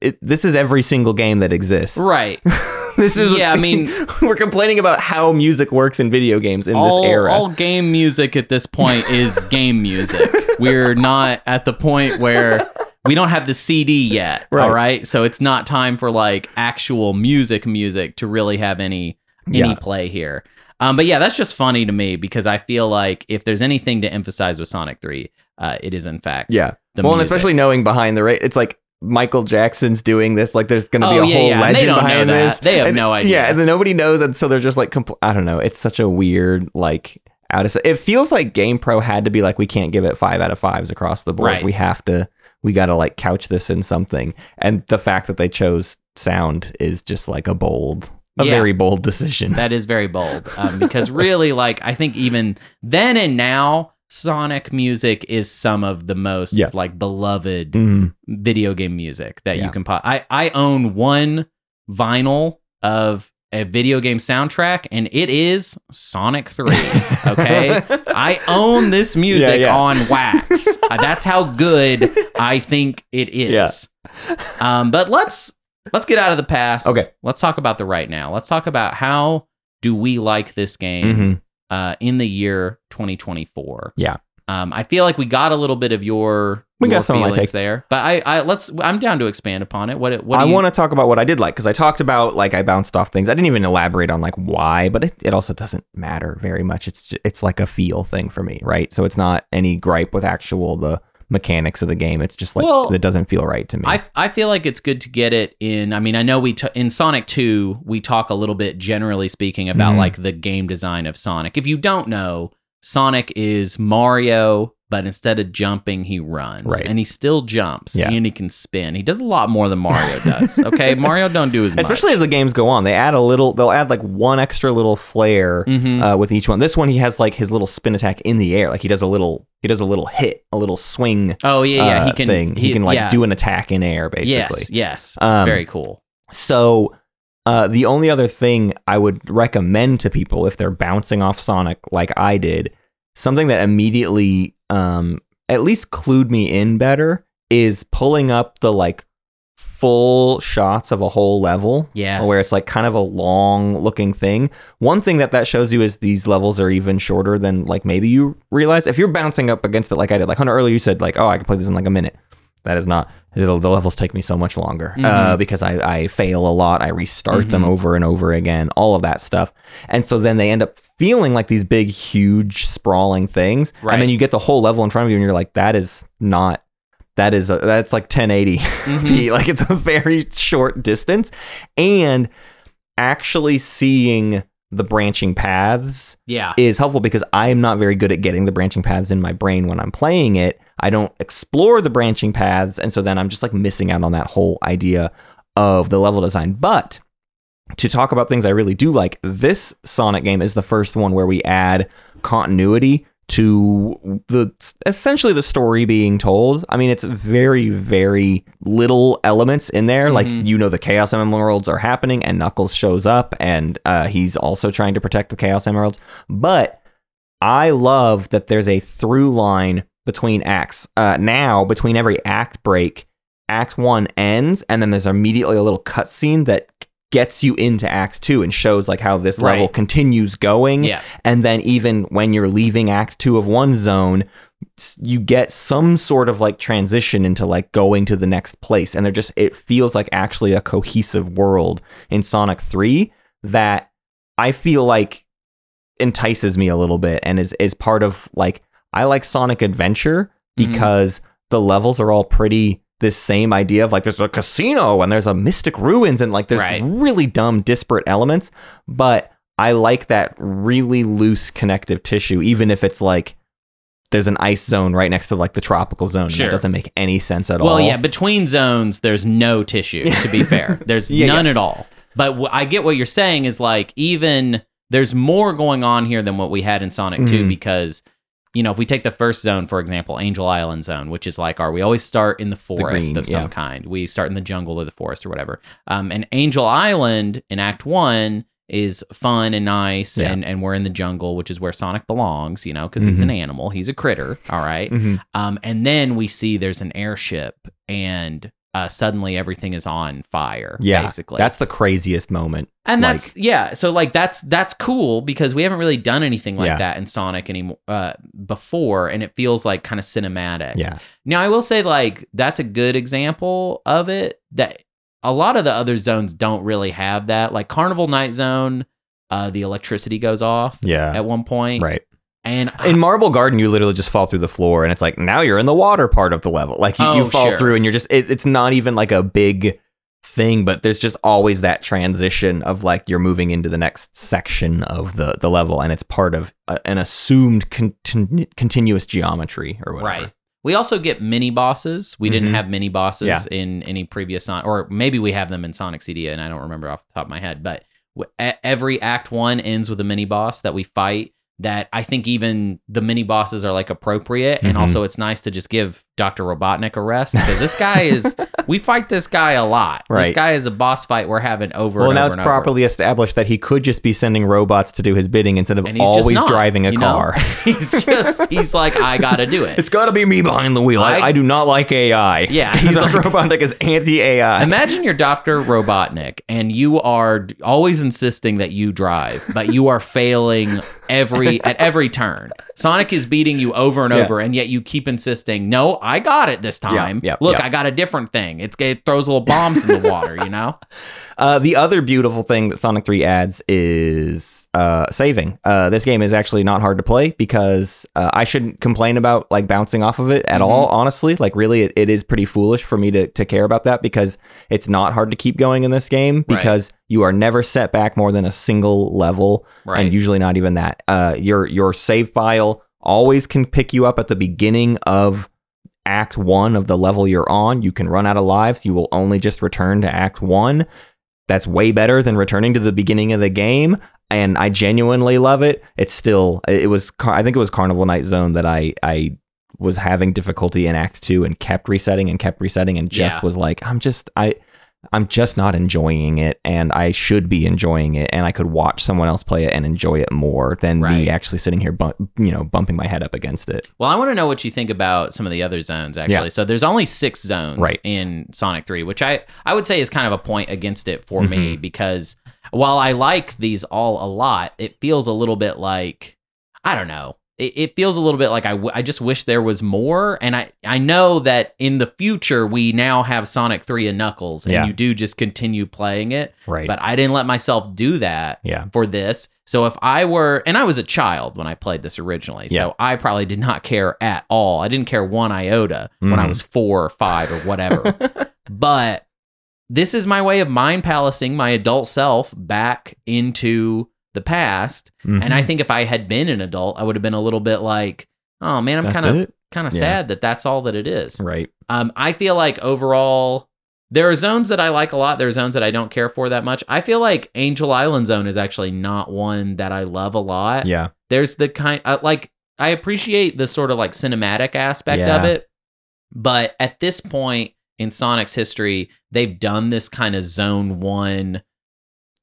It, this is every single game that exists. Right. this is Yeah, I mean- we're complaining about how music works in video games in all, this era. all game music at this point is game music. We're not at the point where we don't have the CD yet. Right. All right. So it's not time for like actual music music to really have any any Yeah. play here. Um, but yeah, that's just funny to me because I feel like if there's anything to emphasize with Sonic 3, uh, it is in fact yeah. the well, and especially knowing behind the rate, it's like Michael Jackson's doing this. Like, there's going to be Oh, a yeah, whole yeah, legend behind that. this. They have And- no idea. Yeah, and then nobody knows, and so they're just like, compl- I don't know. It's such a weird like out of. It feels like GamePro had to be like, we can't give it five out of fives across the board. Right. We have to. We got to like couch this in something. And the fact that they chose sound is just like a bold, a Yeah. very bold decision. That is very bold um, because really, like, I think even then and now, Sonic music is some of the most Yeah. like beloved Mhm. video game music that Yeah. you can. Po- I I own one vinyl of a video game soundtrack, and it is Sonic Three. Okay, I own this music yeah. on wax. Uh, That's how good I think it is. Yeah. Um, but let's let's get out of the past. Okay. Let's talk about the right now. Let's talk about how do we like this game Mhm. uh, in the year 2024. Yeah. Um, I feel like we got a little bit of your We got some of my feelings take. there, but I, I let's I'm down to expand upon it. What it- what I you, want to talk about what I did like because I talked about like I bounced off things. I didn't even elaborate on like why, but it, it also doesn't matter very much. It's ju- it's like a feel thing for me, right? So it's not any gripe with actual the mechanics of the game. It's just like Well, it doesn't feel right to me. I, I feel like it's good to get it in. I mean, I know we t- in Sonic 2, we talk a little bit generally speaking about Mhm. like the game design of Sonic. If you don't know, Sonic is Mario, but instead of jumping, he runs. Right. And he still jumps Yeah. and he can spin. He does a lot more than Mario does. Okay. Mario don't do as much. Especially as the games go on, they add a little. They'll add like one extra little flare Mhm. uh, with each one. This one, he has like his little spin attack in the air. Like he does a little. He does a little hit, a little swing. Oh, yeah. Yeah. uh, he can. thing. He, can like yeah. do an attack in air, basically. Yes. Yes. it's Um, very cool. So, uh, the only other thing I would recommend to people if they're bouncing off Sonic like I did, something that immediately um, at least clued me in better is pulling up the like full shots of a whole level. Yes. Where it's like kind of a long looking thing. One thing that that shows you is these levels are even shorter than like maybe you realize. If you're bouncing up against it like I did, like Hunter earlier, you said like, oh, I can play this in like a minute. That is not. The levels take me so much longer uh, Mhm. because I, I fail a lot. I restart them Mhm. over and over again, all of that stuff. And so then they end up feeling like these big, huge, sprawling things. Right. And then you get the whole level in front of you and you're like, that is not, that is, a, that's like 1080 Mm-hmm. feet. Like it's a very short distance. And actually seeing the branching paths Yeah. is helpful because I'm not very good at getting the branching paths in my brain when I'm playing it. I don't explore the branching paths, and so then I'm just like missing out on that whole idea of the level design. But to talk about things I really do like, this Sonic game is the first one where we add continuity to the essentially the story being told. I mean, it's very, very little elements in there. Like Mhm. you know, the Chaos Emeralds are happening, and Knuckles shows up, and uh, he's also trying to protect the Chaos Emeralds. But I love that there's a through line between acts. Uh, now, between every act break, Act One ends, and then there's immediately a little cutscene that gets you into Act Two and shows like how this level Right. continues going. Yeah. And then even when you're leaving Act Two of one zone, you get some sort of like transition into like going to the next place, and they're just it feels like actually a cohesive world in Sonic Three that I feel like entices me a little bit and is is part of like I like Sonic Adventure Mhm. because the levels are all pretty this same idea of like there's a casino and there's a mystic ruins and like there's Right. really dumb disparate elements but I like that really loose connective tissue even if it's like there's an ice zone right next to like the tropical zone and Sure. that doesn't make any sense at Well, all Well, yeah, between zones, there's no tissue, to be fair. There's Yeah, none at all. But wh- I get what you're saying is like, even there's more going on here than what we had in Sonic 2 Mhm. because, you know, if we take the first zone, for example, Angel Island zone, which is like, our, we always start in the forest green, of some yeah. kind. We start in the jungle or the forest or whatever. Um, and Angel Island in Act 1 is fun and nice Yeah. and, and we're in the jungle which is where sonic belongs you know because he's Mhm. an animal he's a critter all right? Mhm. Um, and then we see there's an airship, and uh, suddenly everything is on fire. yeah basically. that's the craziest moment and like- that's yeah. So like that's that's cool because we haven't really done anything like Yeah. that in Sonic anymore uh, before, and it feels like kind of cinematic. yeah Now I will say like that's a good example of it. That a lot of the other zones don't really have that. Like Carnival Night Zone, uh, the electricity goes off yeah at one point, right And in Marble Garden, you literally just fall through the floor, and it's like now you're in the water part of the level. Like you, you Oh, fall sure. through, and you're just it, it's not even like a big thing, but there's just always that transition of like you're moving into the next section of the the level, and it's part of a, an assumed contin- continuous geometry or whatever. Right. We also get mini bosses. We didn't Mhm. have mini bosses Yeah. in any previous Sonic, or maybe we have them in Sonic CD, and I don't remember off the top of my head. But w- every Act One ends with a mini boss that we fight. That I think even the mini bosses are like appropriate, and Mhm. also it's nice to just give Doctor Robotnik a rest because this guy is. we fight this guy a lot. This guy is a boss fight we're having over. Well, and now over it's and over. properly established that he could just be sending robots to do his bidding instead of always not, driving a car. he's just he's like I gotta do it. It's got to be me behind the wheel. I, I- do not like AI. Yeah, he's like like- Robotnik is anti AI. Imagine you're Dr. Robotnik and you are always insisting that you drive, but you are failing every at every turn. Sonic is beating you over and Yeah. over, and yet you keep insisting, "No, I got it this time. yeah, Look, yeah. I got a different thing. It's it throws little bombs in the water, you know." Uh, the other beautiful thing that Sonic 3 adds is uh, saving. Uh, this game is actually not hard to play because uh, I shouldn't complain about like bouncing off of it at Mhm. all. Honestly, like really, it, it is pretty foolish for me to to care about that because it's not hard to keep going in this game Right. because you are never set back more than a single level Right. and usually not even that. Uh, your your save file always can pick you up at the beginning of act one of the level you're on. You can run out of lives. You will only just return to act one. That's way better than returning to the beginning of the game. And I genuinely love it. It's still, it was, I think it was Carnival Night Zone that I, I was having difficulty in Act Two and kept resetting and kept resetting and just Yeah. was like, I'm just, I, I'm just not enjoying it, and I should be enjoying it, and I could watch someone else play it and enjoy it more than Right. me actually sitting here, bu- you know, bumping my head up against it. Well, I want to know what you think about some of the other zones actually. Yeah. So there's only 6 zones Right. in Sonic 3, which I I would say is kind of a point against it for me Mm-hmm. because while I like these all a lot, it feels a little bit like I don't know. It, it feels a little bit like I, w- I just wish there was more and I I know that in the future we now have Sonic 3 and Knuckles and Yeah. you do just continue playing it, Right. but I didn't let myself do that yeah. for this. So if I were, and I was a child when I played this originally, Yeah. so I probably did not care at all. I didn't care one iota when I Mhm. was four or five or whatever. but this is my way of mind palacing my adult self back into the past. And Mm-hmm. I think if I had been an adult, I would have been a little bit like, oh man, I'm kind of kind of Yeah. sad that that's all that it is. Right. Um, I feel like overall, there are zones that I like a lot. There are zones that I don't care for that much. I feel like Angel Island Zone is actually not one that I love a lot. Yeah. There's the kind uh, like I appreciate the sort of like cinematic aspect of it, but at this point in Sonic's history, they've done this kind of Zone One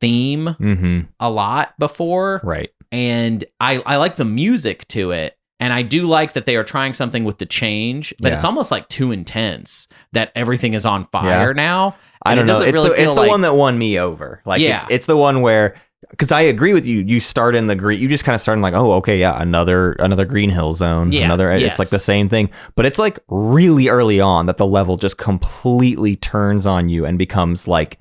theme Mm-hmm. a lot before, Right. and I I like the music to it. And I do like that they are trying something with the change, but Yeah. it's almost like too intense that everything is on fire now. I don't it know. It's, really the, it's feel the one that won me over. Like Yeah. it's it's the one where because I agree with you. You start in the green. You just kind of start in like, oh, okay, yeah, another another Green Hill zone. Yeah, Another. yes. It's like the same thing, but it's like really early on that the level just completely turns on you and becomes like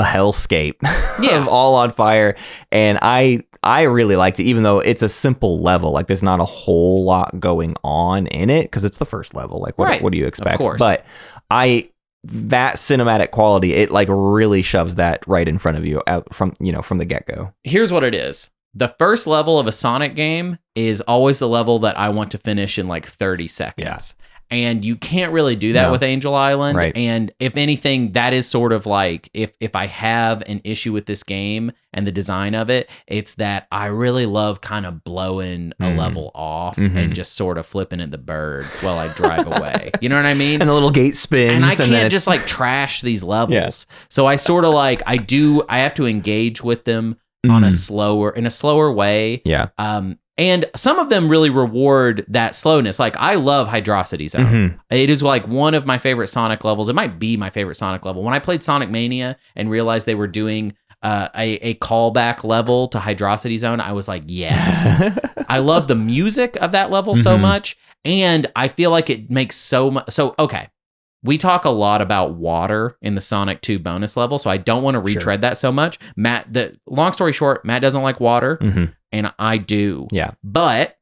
a hellscape Yeah. of all on fire. And I I really liked it, even though it's a simple level. Like there's not a whole lot going on in it because it's the first level. Like what, Right. what do you expect? course. But I that cinematic quality, it like really shoves that right in front of you out from you know from the get go. here's what it is. The first level of a Sonic game is always the level that I want to finish in like 30 seconds. And you can't really do that No. with Angel Island. Right. And if anything, that is sort of like if if I have an issue with this game and the design of it, it's that I really love kind of blowing a Mhm. level off Mhm. and just sort of flipping at the bird while I drive away. You know what I mean? And the little gate spins, and I can't it's- just like trash these levels. So I sort of like I do I have to engage with them on a Mhm. slower in a slower way. yeah. Um and some of them really reward that slowness. Like I love Hydrocity Zone. Mhm. It is like one of my favorite Sonic levels. It might be my favorite Sonic level. When I played Sonic Mania and realized they were doing uh, a, a callback level to Hydrocity Zone, I was like, yes. I love the music of that level so Mhm. much, and I feel like it makes so much. So okay, we talk a lot about water in the Sonic Two bonus level, so I don't want to Sure. retread that so much. Matt, the long story short, Matt doesn't like water, Mhm. and I do. Yeah. but.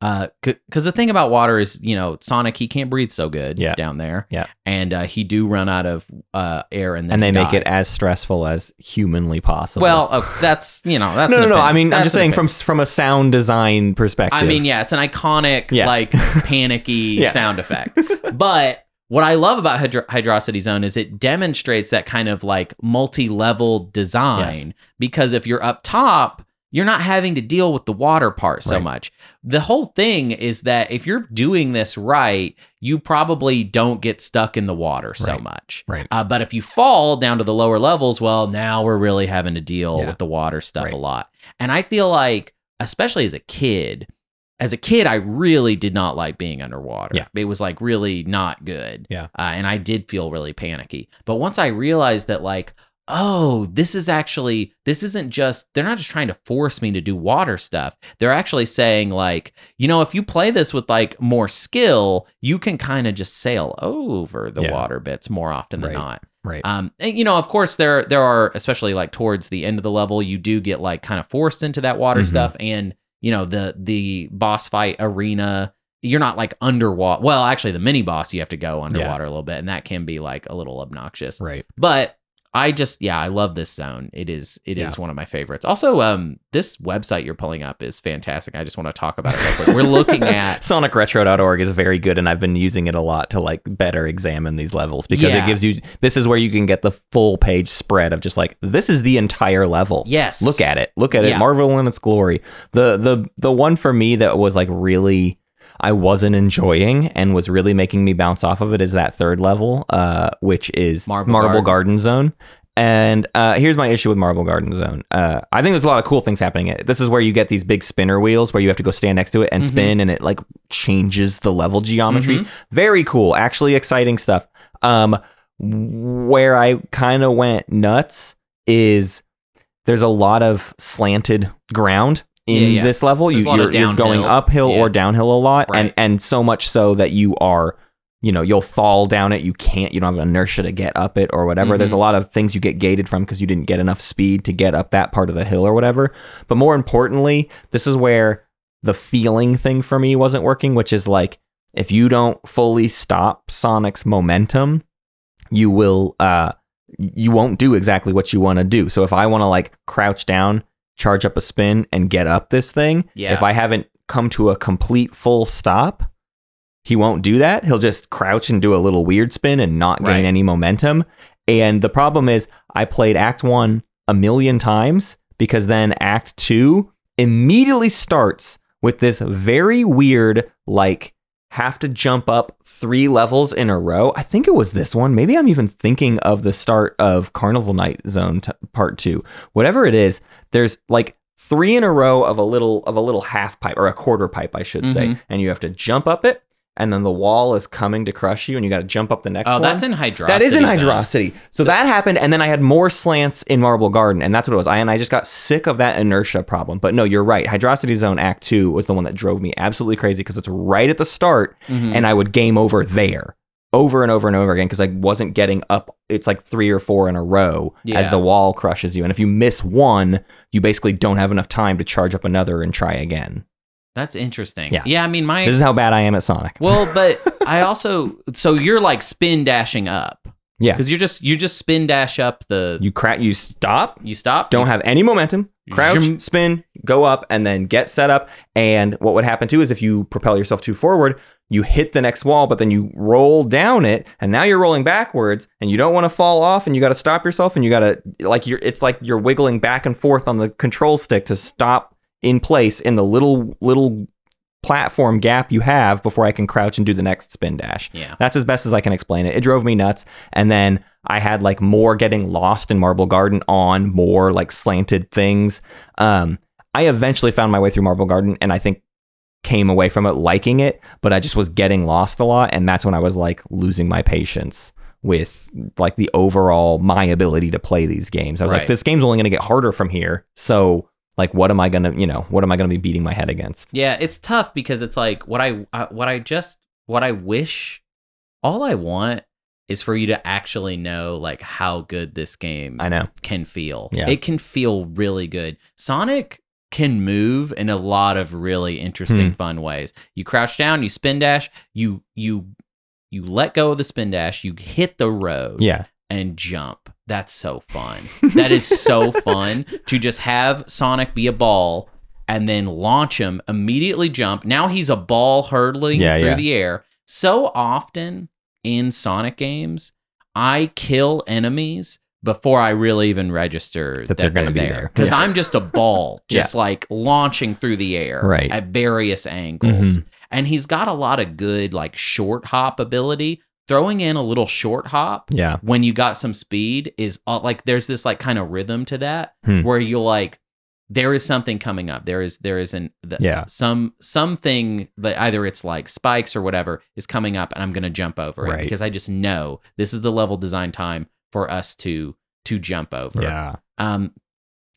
Uh, because the thing about water is, you know, Sonic he can't breathe so good Yeah. down there, Yeah. and uh, he do run out of uh air, and then and they he make die. it as stressful as humanly possible. well. Oh, that's you know that's no, no, no. I mean, I'm just saying opinion. from from a sound design perspective. I mean, yeah, it's an iconic, Yeah. like panicky Yeah. sound effect. But what I love about Hydro- Hydrocity Zone is it demonstrates that kind of like multi level design because if you're up top, you're not having to deal with the water part so Right. much. The whole thing is that if you're doing this right, you probably don't get stuck in the water so Right. much. Right. Uh, but if you fall down to the lower levels, well, now we're really having to deal Yeah. with the water stuff Right. a lot. And I feel like, especially as a kid, as a kid, I really did not like being underwater. Yeah. It was like really not good. Yeah. Uh, and I did feel really panicky. But once I realized that, like, oh, this is actually, this isn't just, they're not just trying to force me to do water stuff. They're actually saying, like, you know, if you play this with like more skill, you can kind of just sail over the Yeah. water bits more often than Right. not. right. Um, and, you know, of course, there there are especially like towards the end of the level, you do get like kind of forced into that water Mhm. stuff, and you know the the boss fight arena. You're not like underwater. Well, actually, the mini boss you have to go underwater a little bit, and that can be like a little obnoxious. right. But I just yeah, I love this zone. It is it is Yeah. one of my favorites. Also, um, this website you're pulling up is fantastic. I just want to talk about it real quick. We're looking at sonicretro.org is very good and i've been using it a lot to like better examine these levels because Yeah. it gives you this is where you can get the full page spread of just like this is the entire level yes, look at it look at it marvel in its glory the the the one for me that was like really i wasn't enjoying and was really making me bounce off of it is that third level uh which is Marble marble, Garden. garden. zone and uh, here's my issue with Marble Garden Zone. Uh, I think there's a lot of cool things happening. This is where you get these big spinner wheels where you have to go stand next to it and Mhm. spin, and it like changes the level geometry. Mhm. Very cool, actually exciting stuff. Um, where I kind of went nuts is there's a lot of slanted ground in Yeah, yeah. this level. There's You, a lot of you're, you're going uphill Yeah. or downhill a lot, Right. and and so much so that you are, you know, you'll fall down it. You can't. You don't have an inertia to get up it or whatever. There's a Mhm. lot of things you get gated from because you didn't get enough speed to get up that part of the hill or whatever. But more importantly, this is where the feeling thing for me wasn't working, which is like if you don't fully stop Sonic's momentum, you will uh you won't do exactly what you want to do. So if I want to like crouch down, charge up a spin and get up this thing, Yeah. if I haven't come to a complete full stop, he won't do that. He'll just crouch and do a little weird spin and not gain Right. any momentum. And the problem is I played act 1 a million times because then act 2 immediately starts with this very weird, like, have to jump up three levels in a row. I think it was this one. Maybe I'm even thinking of the start of Carnival Night Zone t- Part Two. Whatever it is, there's like three in a row of a little of a little half pipe or a quarter pipe, I should say, Mhm. and you have to jump up it, and then the wall is coming to crush you, and you got to jump up the next Oh, one. that's in Hydrocity. That is in Zone. Hydrocity. So, that happened, and then I had more slants in Marble Garden, and that's what it was. I and I just got sick of that inertia problem. But no, you're right. Hydrocity Zone Act Two was the one that drove me absolutely crazy because it's right at the start, Mhm. and I would game over there over and over and over again because I wasn't getting up. It's like three or four in a row as the wall crushes you, and if you miss one, you basically don't have enough time to charge up another and try again. That's interesting. Yeah. Yeah, I mean my This is how bad I am at Sonic. Well, but I also so you're like spin dashing up. Yeah. Because you're just you just spin dash up the you, crack. You stop. You stop. don't have any momentum. Crouch, Zoom. spin, go up, and then get set up. And what would happen too is if you propel yourself too forward, you hit the next wall, but then you roll down it, and now you're rolling backwards, and you don't want to fall off, and you got to stop yourself, and you got to like you're. It's like you're wiggling back and forth on the control stick to stop in place in the little little platform gap you have before I can crouch and do the next spin dash. Yeah. That's as best as I can explain it. It drove me nuts. And then I had like more getting lost in Marble Garden on more like slanted things. Um, I eventually found my way through Marble Garden and I think came away from it liking it, but I just was getting lost a lot. And that's when I was like losing my patience with like the overall my ability to play these games. I was like, this game's only going to get harder from here. So like, what am I going to, you know, what am I going to be beating my head against? Yeah, it's tough because it's like what I, I what I just what I wish all I want is for you to actually know like how good this game I know. can feel. Yeah. It can feel really good. Sonic can move in a lot of really interesting Hmm. fun ways. You crouch down, you spin dash, you you you let go of the spin dash, you hit the road Yeah. And jump. That's so fun. That is so fun to just have Sonic be a ball and then launch him, immediately jump. Now he's a ball hurtling Yeah, through yeah. the air. So often in Sonic games, I kill enemies before I really even register That they're gonna be there. Because Yeah. I'm just a ball, just like launching through the air Right. at various angles. Mhm. And he's got a lot of good like short hop ability. Throwing in a little short hop Yeah. when you got some speed is uh, like there's this like kind of rhythm to that Hmm. where you'll like there is something coming up there is there is an the, Yeah. some something that either it's like spikes or whatever is coming up and i'm gonna jump over it because i just know this is the level design time for us to to jump over Yeah. um,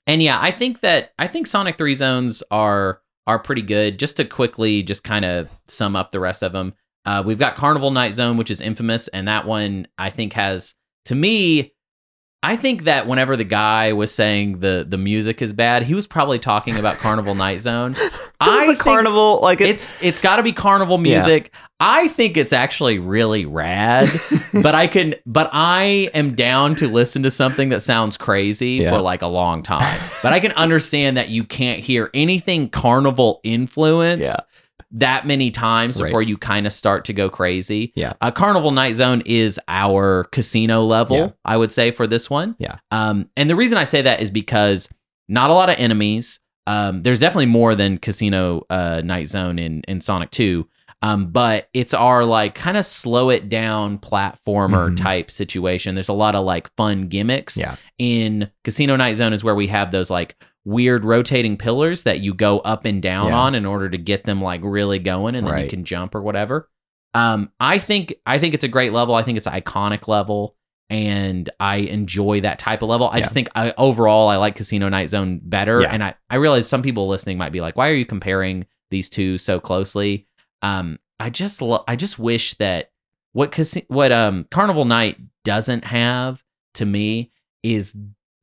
and yeah, I think that I think Sonic Three zones are are pretty good. Just to quickly just kind of sum up the rest of them, uh, we've got Carnival Night Zone, which is infamous, and that one I think has to me. I think that whenever the guy was saying the the music is bad, he was probably talking about Carnival Night Zone. I carnival like it's, it's it's got to be carnival Yeah. music. I think it's actually really rad, but I can but I am down to listen to something that sounds crazy Yeah. for like a long time. But I can understand that you can't hear anything carnival influenced Yeah. That many times Right. before you kind of start to go crazy. Yeah. A Carnival Night Zone is our casino level, Yeah. I would say for this one. Yeah. Um and the reason I say that is because not a lot of enemies. Um, there's definitely more than Casino uh, Night Zone in in Sonic 2. Um, but it's our like kind of slow it down platformer Mhm. type situation. There's a lot of like fun gimmicks. Yeah. In Casino Night Zone is where we have those like weird rotating pillars that you go up and down Yeah. on in order to get them like really going and then you can jump or whatever. Um, I think I think it's a great level. I think it's an iconic level and I enjoy that type of level. I just think I, overall I like Casino Night Zone better. Yeah. And I, I realize some people listening might be like, why are you comparing these two so closely? Um, I just lo- I just wish that what casi- what um Carnival Night doesn't have to me is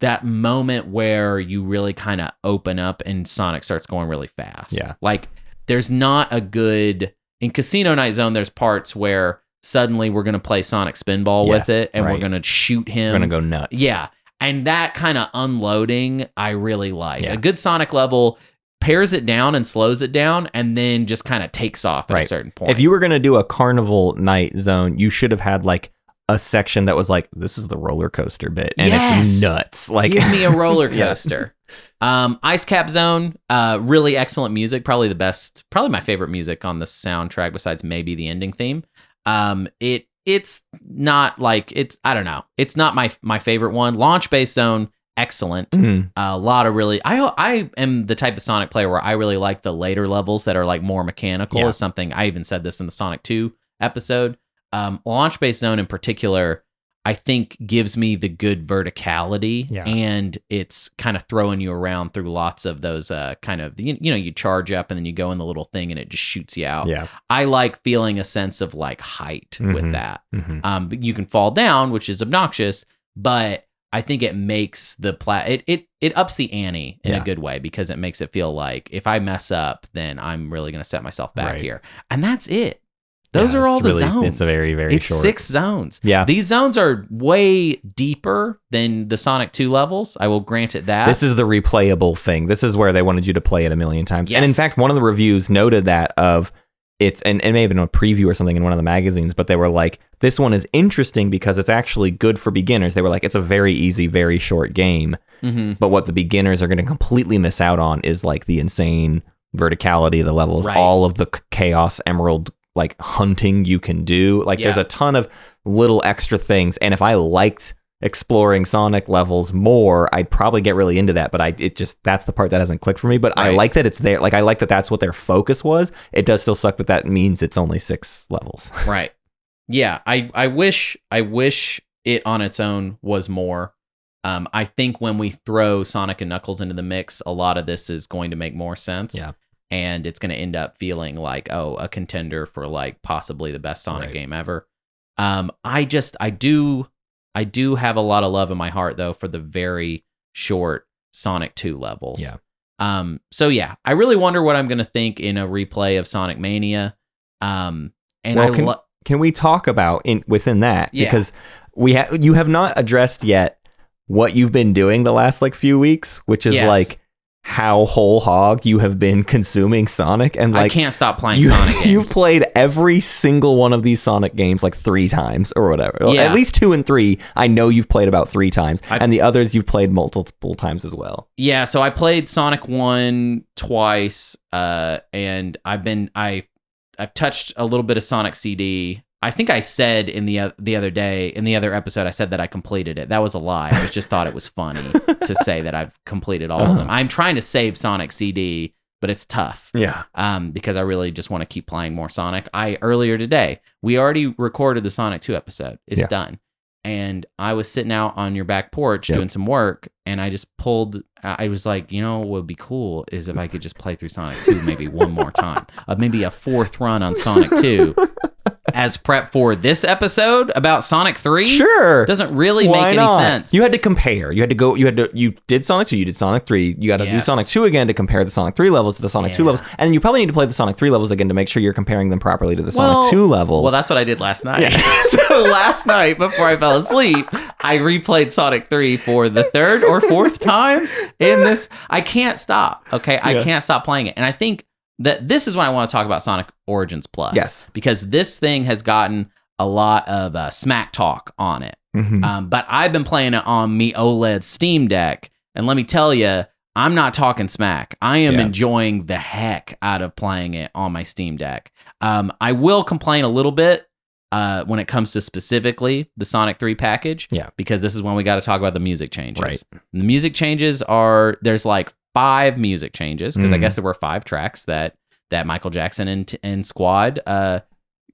that moment where you really kind of open up and Sonic starts going really fast. Yeah. Like there's not a good in Casino Night Zone there's parts where suddenly we're going to play Sonic Spinball Yes, with it and we're going to shoot him We're gonna go nuts. yeah. And that kind of unloading, I really like. Yeah. A good Sonic level pares it down and slows it down and then just kind of takes off at a certain point. If you were gonna do a carnival night zone, you should have had like a section that was like, this is the roller coaster bit, and Yes! it's nuts. Like, Give me a roller Yeah. coaster. Um, Ice Cap Zone, uh, really excellent music. Probably the best, probably my favorite music on the soundtrack, besides maybe the ending theme. Um, it it's not like it's I don't know. It's not my my favorite one. Launch Base Zone, excellent. Mhm. a lot of really I I am the type of Sonic player where I really like the later levels that are like more mechanical Yeah. is something I even said this in the Sonic 2 episode. Um launch based zone in particular I think gives me the good verticality Yeah. and it's kind of throwing you around through lots of those uh kind of you, you know you charge up and then you go in the little thing and it just shoots you out. yeah. I like feeling a sense of like height with Mhm. that. Mhm. Um, but you can fall down, which is obnoxious, but I think it makes the plat it it it ups the ante in Yeah. a good way because it makes it feel like if I mess up, then I'm really gonna set myself back Right. here, and that's it. Those Yeah, are all the really- zones. It's a very, very it's short. six zones. Yeah. These zones are way deeper than the Sonic 2 levels. I will grant it that. This is the replayable thing. This is where they wanted you to play it a million times. And in fact, one of the reviews noted that of it's and it may have been a preview or something in one of the magazines, but they were like, this one is interesting because it's actually good for beginners. They were like, it's a very easy, very short game. Mhm. But what the beginners are going to completely miss out on is like the insane verticality of the levels, Right. all of the chaos emerald like hunting you can do. Like there's a ton of little extra things. And if I liked exploring Sonic levels more, I'd probably get really into that. But I it just that's the part that hasn't clicked for me. But I like that it's there. Like I like that that's what their focus was. It does still suck that that means it's only six levels. right. Yeah, I I wish I wish it on its own was more. Um, I think when we throw Sonic and Knuckles into the mix, a lot of this is going to make more sense. Yeah. And it's going to end up feeling like, oh, a contender for like possibly the best Sonic Right. game ever. Um, I just, I do, I do have a lot of love in my heart though for the very short Sonic 2 levels. Yeah. Um, so yeah, I really wonder what I'm going to think in a replay of Sonic Mania. Um, and Well, I can- lo- Can we talk about in within that Yeah. because we ha- you have not addressed yet what you've been doing the last like few weeks, which is Yes. like how whole hog you have been consuming Sonic and like I can't stop playing you, Sonic games. You've played every single one of these Sonic games like three times or whatever. Yeah. At least two and three. I know you've played about three times, I- and the others you've played multiple times as well. Yeah, so I played Sonic 1 twice uh and I've been I I've touched a little bit of Sonic CD. I think I said in the o- the other day in the other episode I said that I completed it. That was a lie. I just thought it was funny to say that I've completed all of them. Uh-huh. I'm trying to save Sonic CD, but it's tough. Yeah. Um because I really just want to keep playing more Sonic. I earlier today, we already recorded the Sonic 2 episode. It's Yeah. done. And I was sitting out on your back porch Yep. doing some work, and I just pulled. I was like, you know, what would be cool is if I could just play through Sonic 2 maybe one more time, uh, maybe a fourth run on Sonic 2 as prep for this episode about Sonic 3. Sure. Doesn't really Why make any not? sense. You had to compare. You had to go. You had to. You did Sonic two. You did Sonic three. You got to do Sonic two again to compare the Sonic three levels to the Sonic two Yeah. levels, and you probably need to play the Sonic three levels again to make sure you're comparing them properly to the Sonic two levels. Well, that's what I did last night. So last night, before I fell asleep, I replayed Sonic 3 for the third or fourth time in this. I can't stop. Okay. I Yeah. can't stop playing it. And I think that this is when I want to talk about Sonic Origins Plus. Yes. Because this thing has gotten a lot of uh, smack talk on it. Mhm. Um, but I've been playing it on me OLED Steam Deck, and let me tell you, I'm not talking smack. I am Yeah. enjoying the heck out of playing it on my Steam Deck. Um, I will complain a little bit uh, when it comes to specifically the Sonic 3 package. Yeah. Because this is when we got to talk about the music changes. Right. And the music changes are there's like five music changes because I Mhm. guess there were five tracks that that Michael Jackson and and Squad uh,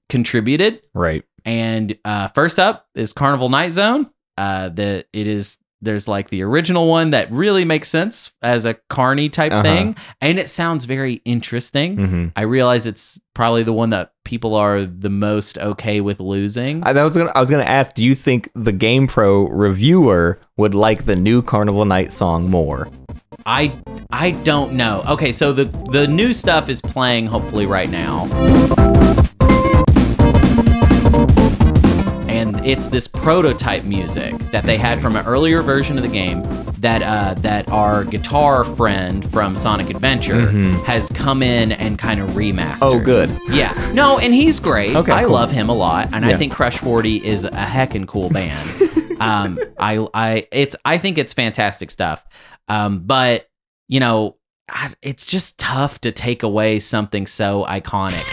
contributed. right. And uh, first up is Carnival Night Zone. Uh, the it is there's like the original one that really makes sense as a carny type Uh-huh. thing, and it sounds very interesting. hmm I realize it's probably the one that people are the most okay with losing. I, was gonna. I was gonna ask. Do you think the GamePro reviewer would like the new Carnival Night song more? I I don't know. Okay, so the the new stuff is playing hopefully right now. It's this prototype music that they had from an earlier version of the game that uh, that our guitar friend from Sonic Adventure has come in and kind of remastered. Mm-hmm. Oh, good. Yeah. No, and he's great. Okay, I cool. love him a lot, and I think Crush Forty is a heckin' cool band. um, I I it's I think it's fantastic stuff. Um, but you know, I- it's just tough to take away something so iconic.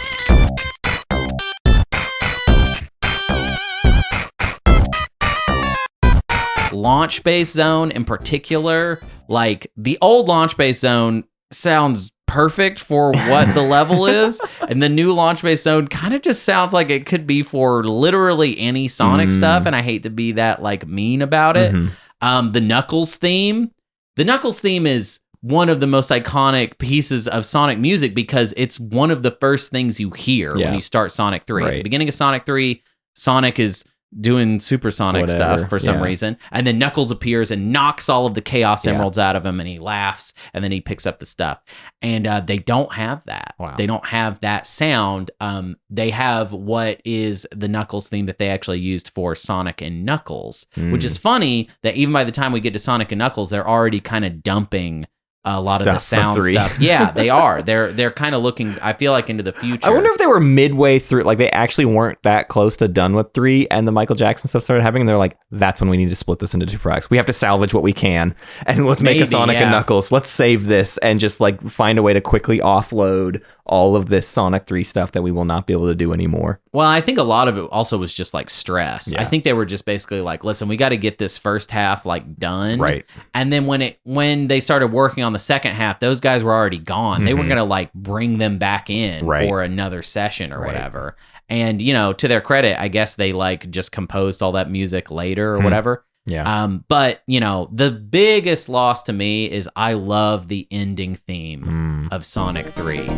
Launch base zone in particular, like the old launch base zone sounds perfect for what the level is, and the new launch base zone kind of just sounds like it could be for literally any Sonic Mm. stuff. And I hate to be that like mean about it. Mhm. Um, the Knuckles theme. The Knuckles theme is one of the most iconic pieces of Sonic music because it's one of the first things you hear Yeah. when you start Sonic 3. At the beginning of Sonic 3, Sonic is doing supersonic Whatever, stuff for some yeah. reason. And then Knuckles appears and knocks all of the Chaos Yeah. Emeralds out of him and he laughs and then he picks up the stuff. And uh, they don't have that. Wow. They don't have that sound. Um, they have what is the Knuckles theme that they actually used for Sonic and Knuckles which Mm. is funny that even by the time we get to Sonic and Knuckles, they're already kind of dumping a lot of the sound stuff. Yeah, they are. They're they're kind of looking. I feel like into the future. I wonder if they were midway through, like they actually weren't that close to done with three, and the Michael Jackson stuff started happening. And they're like, "That's when we need to split this into two products. We have to salvage what we can, and let's make a Sonic yeah. and Knuckles. Let's save this and just like find a way to quickly offload all of this Sonic three stuff that we will not be able to do anymore." Well, I think a lot of it also was just like stress. I think they were just basically like, listen, we got to get this first half like done, Right. And then when it when they started working on the second half, those guys were already gone. They were Mhm. gonna like bring them back in Right. for another session or Right. whatever. And you know, to their credit, I guess they like just composed all that music later or Hmm. whatever. Yeah. Um, but you know, the biggest loss to me is I love the ending theme Mm. of Sonic 3.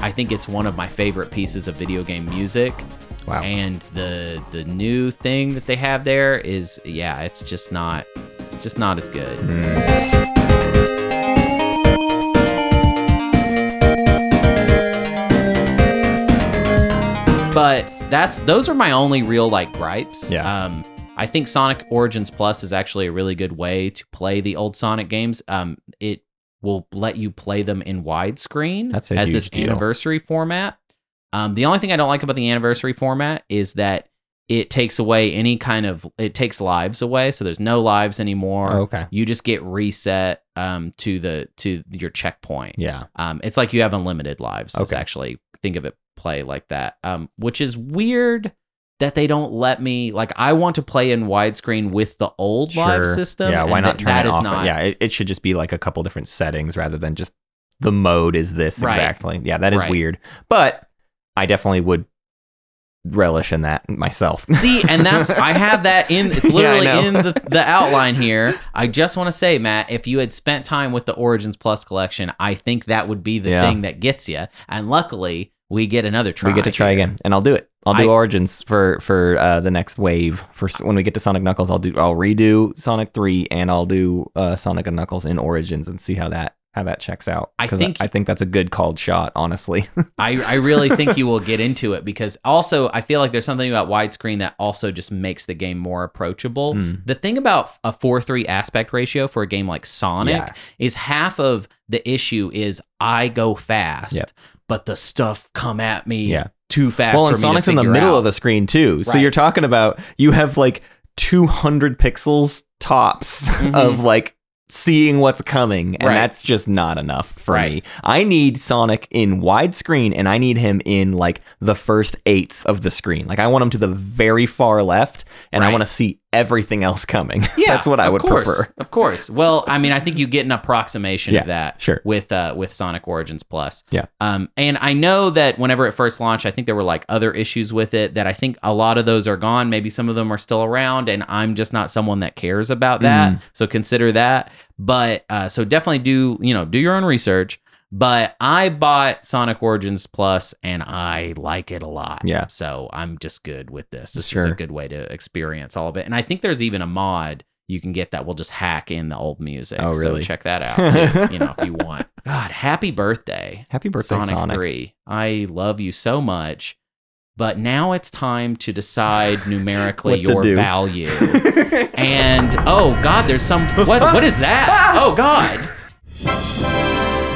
I think it's one of my favorite pieces of video game music. Wow. And the the new thing that they have there is yeah, it's just not it's just not as good. Mm. But that's those are my only real like gripes. Yeah. Um, I think Sonic Origins Plus is actually a really good way to play the old Sonic games. Um, it will let you play them in widescreen That's as this deal. anniversary format. Um, the only thing I don't like about the anniversary format is that it takes away any kind of it takes lives away, so there's no lives anymore. okay. You just get reset um, to the to your checkpoint. Yeah. Um, it's like you have unlimited lives. It's Okay. actually think of it play like that. Um, which is weird that they don't let me like I want to play in widescreen with the old live system. Yeah. Why not that- turn that it is off? Not, yeah. It, it should just be like a couple different settings rather than just the mode is this Right. exactly. Yeah. That is Right. weird, but I definitely would relish in that myself. See, and that's I have that in it's literally know. in the, the outline here. I just want to say, Matt, if you had spent time with the Origins Plus collection, I think that would be the Yeah. thing that gets you. And luckily, we get another try. we get to try here. again, and I'll do it. I'll do I- Origins for for uh, the next wave. For when we get to Sonic Knuckles, I'll do I'll redo Sonic Three, and I'll do uh, Sonic and Knuckles in Origins and see how that how that checks out. I think- I think that's a good called shot, honestly. I, I really think you will get into it because also I feel like there's something about widescreen that also just makes the game more approachable. Mm. The thing about a 4 3 aspect ratio for a game like Sonic Yeah. is half of the issue is I go fast, Yep. But the stuff come at me Yeah. too fast. well, for and Sonic's in the middle out. of the screen too, so Right. you're talking about you have like 200 pixels tops Mhm. of like seeing what's coming and Right. that's just not enough for Right. me. I need Sonic in widescreen and I need him in like the first eighth of the screen. Like I want him to the very far left and I want to see everything else coming. Yeah, that's what I would course, prefer. Of course. Well, I mean, I think you get an approximation Yeah, of that sure. with uh, with Sonic Origins Plus. Yeah. Um, and I know that whenever it first launched, I think there were like other issues with it that I think a lot of those are gone. Maybe some of them are still around, and I'm just not someone that cares about that. Mm. So consider that. But uh, so definitely do you know do your own research. But I bought Sonic Origins Plus and I like it a lot. Yeah. So I'm just good with this. This is a good way to experience all of it. And I think there's even a mod you can get that. We'll just hack in the old music. Oh, really? So check that out, too, you know, if you want. God, happy birthday, Happy birthday, Sonic, Sonic. 3. I love you so much. But now it's time to decide numerically your value. And oh god, there's some what what is that? Oh god.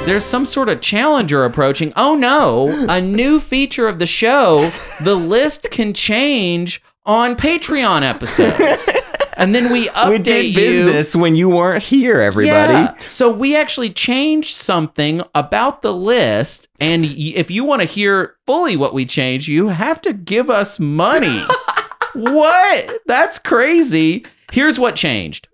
There's some sort of challenger approaching. Oh no, a new feature of the show. The list can change on Patreon episodes. And then we update we did you. business when you weren't here, everybody. Yeah. So we actually changed something about the list, and if you want to hear fully what we changed, you have to give us money. what? That's crazy. Here's what changed.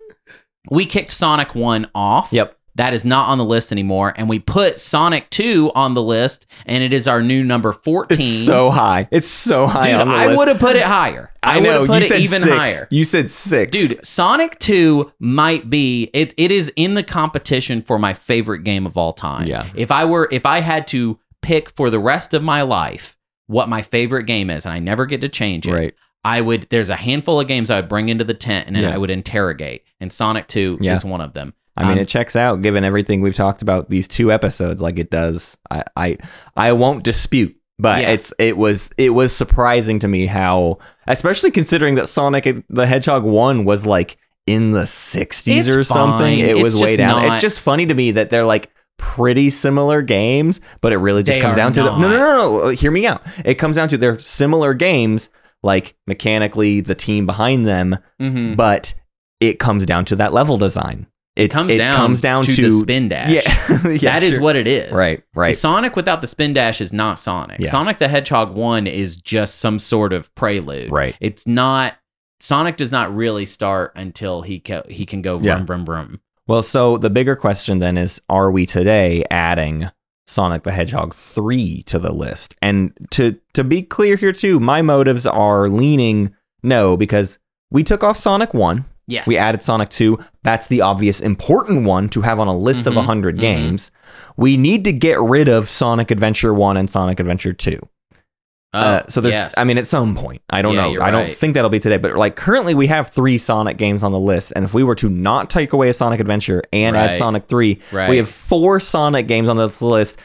We kicked Sonic 1 off. Yep. That is not on the list anymore. And we put Sonic 2 on the list, and it is our new number 14. It's so high. It's so high Dude, on the I would have put it higher. I, would know. have put you it said even six. higher. You said six, Dude, Sonic 2 might be it it is in the competition for my favorite game of all time. Yeah. If I were if I had to pick for the rest of my life what my favorite game is and I never get to change it, Right. I would there's a handful of games I would bring into the tent and then Yeah. I would interrogate. And Sonic 2 Yeah. is one of them. I mean, Um, it checks out given everything we've talked about these two episodes. Like it does. I I, I won't dispute, but Yeah. it's it was it was surprising to me how, especially considering that Sonic the Hedgehog one was like in the '60s It's or something. fine. It It's was way down. not- It's just funny to me that they're like pretty similar games, but it really just They comes down to the, not. no, no, no, no. Hear me out. It comes down to they're similar games, like mechanically the team behind them, mhm. but it comes down to that level design. It comes it down comes down to, to, the spin dash. Yeah, yeah, that is sure. what it is. Right, right. Sonic without the spin dash is not Sonic. Yeah. Sonic the Hedgehog 1 is just some sort of prelude. Right. It's not Sonic does not really start until he ca- he can go vroom Yeah. vroom vroom. Well, so the bigger question then is: Are we today adding Sonic the Hedgehog three to the list? And to to be clear here too, my motives are leaning no because we took off Sonic one, Yes. we added Sonic two. That's the obvious important one to have on a list of Mhm, of hundred mhm. games. We need to get rid of Sonic Adventure one and Sonic Adventure two. Uh, so there's, yes. I mean, at some point, I don't Yeah, know. I don't think that'll be today, but like currently we have three Sonic games on the list, and if we were to not take away a Sonic Adventure and add Sonic Three, Right. we have four Sonic games on this list,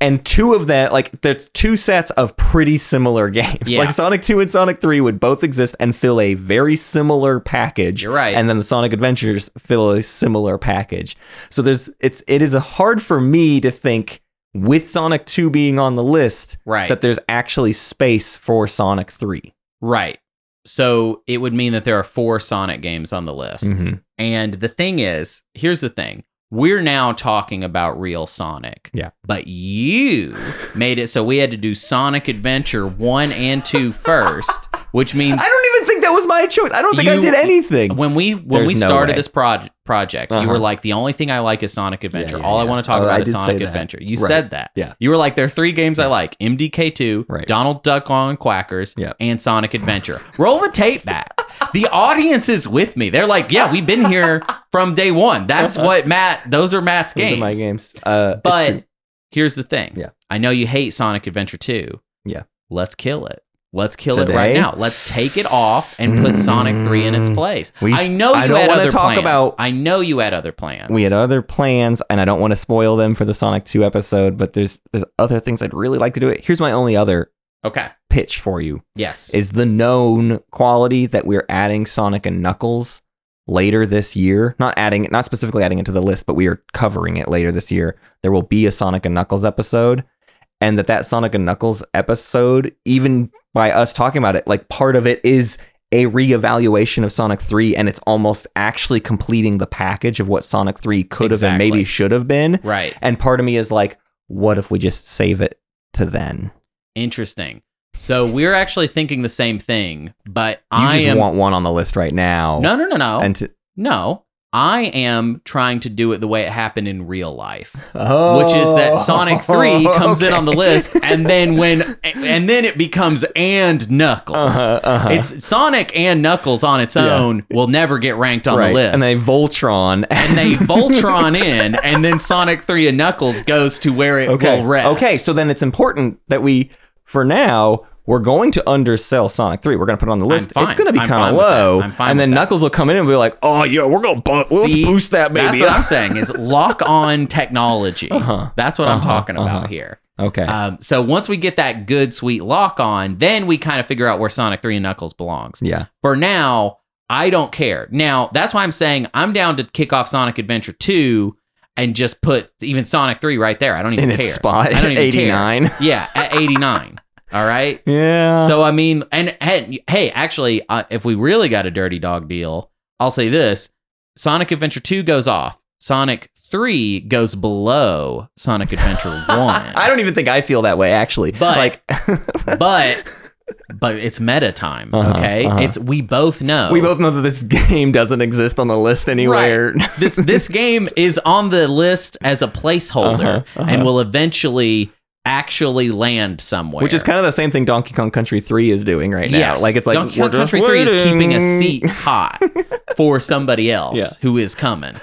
and two of that, like, there's two sets of pretty similar games. Yeah. Like Sonic Two and Sonic Three would both exist and fill a very similar package. You're right. And then the Sonic Adventures fill a similar package. So there's, it's, it is a hard for me to think. With Sonic 2 being on the list, right. that there's actually space for Sonic 3. right. So it would mean that there are four Sonic games on the list. Mhm. And the thing is, here's the thing. We're now talking about real Sonic. Yeah. But you made it so we had to do Sonic Adventure 1 and 2 first, which means I don't even think that was my choice. I don't think I did anything. when we when we There's no started way. this proj- project, you Uh-huh. were like, the only thing I like is Sonic Adventure. yeah, All I want to talk Oh, I about is Sonic. Adventure. You Right. said that. Yeah. You were like, there are three games I like: MDK2, Right. Donald Duck Goin' Quackers, Yeah. and Sonic Adventure. Roll the tape back. the audience is with me. They're like, yeah, we've been here from day one. That's what Matt. Those are Matt's Those are games. my games. Uh, But here's the thing. Yeah. I know you hate Sonic Adventure 2. Yeah. Let's kill it. Let's kill it right now. Let's take it off and put Sonic 3 in its Mm. place. We- I know you I don't had other talk plans. about- I know you had other plans. we had other plans, and I don't want to spoil them for the Sonic 2 episode, but there's there's other things I'd really like to do. It. Here's my only other Okay. Pitch for you Yes. is the known quality that we're adding Sonic and Knuckles later this year. Not adding it, not specifically adding it to the list, but we are covering it later this year. There will be a Sonic and Knuckles episode, and that that Sonic and Knuckles episode, even by us talking about it, like part of it is a reevaluation of Sonic 3 and it's almost actually completing the package of what Sonic 3 could have and maybe should have been. right. And part of me is like, what if we just save it to then? Interesting. So we're actually thinking the same thing, but You I just am want one on the list right now. No, no, no, no. And to, no. I am trying to do it the way it happened in real life. oh, which is that Sonic 3 comes in on the list and then when and then it becomes and Knuckles. Uh-huh, uh-huh. It's Sonic and Knuckles on its Yeah. own will never get ranked on right. the list. And they Voltron. and they Voltron in and then Sonic 3 and Knuckles goes to where it okay. will rest. Okay, so then it's important that we, for now, we're going to undersell Sonic 3. We're going to put it on the list. It's going to be I'm kind of low. I'm fine and then. Knuckles will come in and be like, "Oh, yeah, we're going to bu- See, boost that baby." That's what I'm saying is lock on technology. Uh-huh. That's what I'm Uh-huh. talking about Uh-huh. here. okay. Um, so once we get that good sweet lock on, then we kind of figure out where Sonic 3 and Knuckles belongs. yeah. For now, I don't care. Now, that's why I'm saying I'm down to kick off Sonic Adventure 2 and just put even Sonic 3 right there. I don't even In care. its spot I don't even care. 89. Yeah, at 89. All right. Yeah. So I mean, and, and hey, actually, uh, if we really got a dirty dog deal, I'll say this: Sonic Adventure Two goes off. Sonic Three goes below Sonic Adventure One. I don't even think I feel that way actually. But- like but but it's meta time. Uh-huh, okay, uh-huh. it's we both know. we both know that this game doesn't exist on the list anywhere. this this game is on the list as a placeholder Uh-huh, uh-huh. and will eventually actually land somewhere. Which is kind of the same thing Donkey Kong Country 3 is doing right now. Yes. Like it's like Donkey Kong Country 3 is keeping a seat hot for somebody else Yeah. who is coming.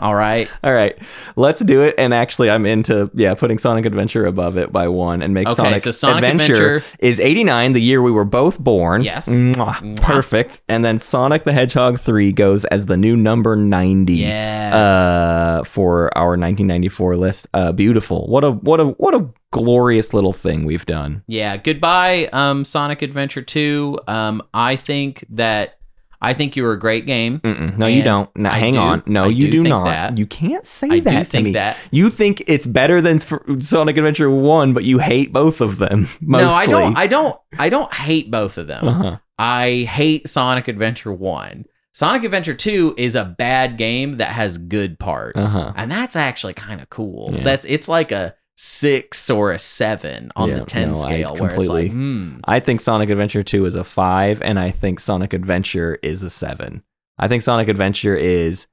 All right. All right, let's do it. And actually, I'm into yeah putting Sonic Adventure above it by one and make Okay, Sonic, so Sonic Adventure, Adventure- is 89, the year we were both born. Yes. Mwah. Mwah. perfect. And then Sonic the Hedgehog 3 goes as the new number 90. Yes. Uh, for our 1994 list. Uh, beautiful. What a what a what a glorious little thing we've done. yeah. Goodbye, um, Sonic Adventure 2. Um, I think that I think you were a great game. Mm-mm. No, you don't. No, hang do- on. No, I you do do, not. that. You can't say I that do to think me. that. You think it's better than Sonic Adventure One, but you hate both of them. Mostly. No, I don't. I don't. I don't hate both of them. Uh-huh. I hate Sonic Adventure 1. Sonic Adventure 2 is a bad game that has good parts. Uh-huh. And that's actually kind of cool. Yeah. That's it's like a 6 or a 7 on Yeah, the 10 no, I scale where it's like, hmm. I think Sonic Adventure 2 is a 5 and I think Sonic Adventure is a 7. I think Sonic Adventure is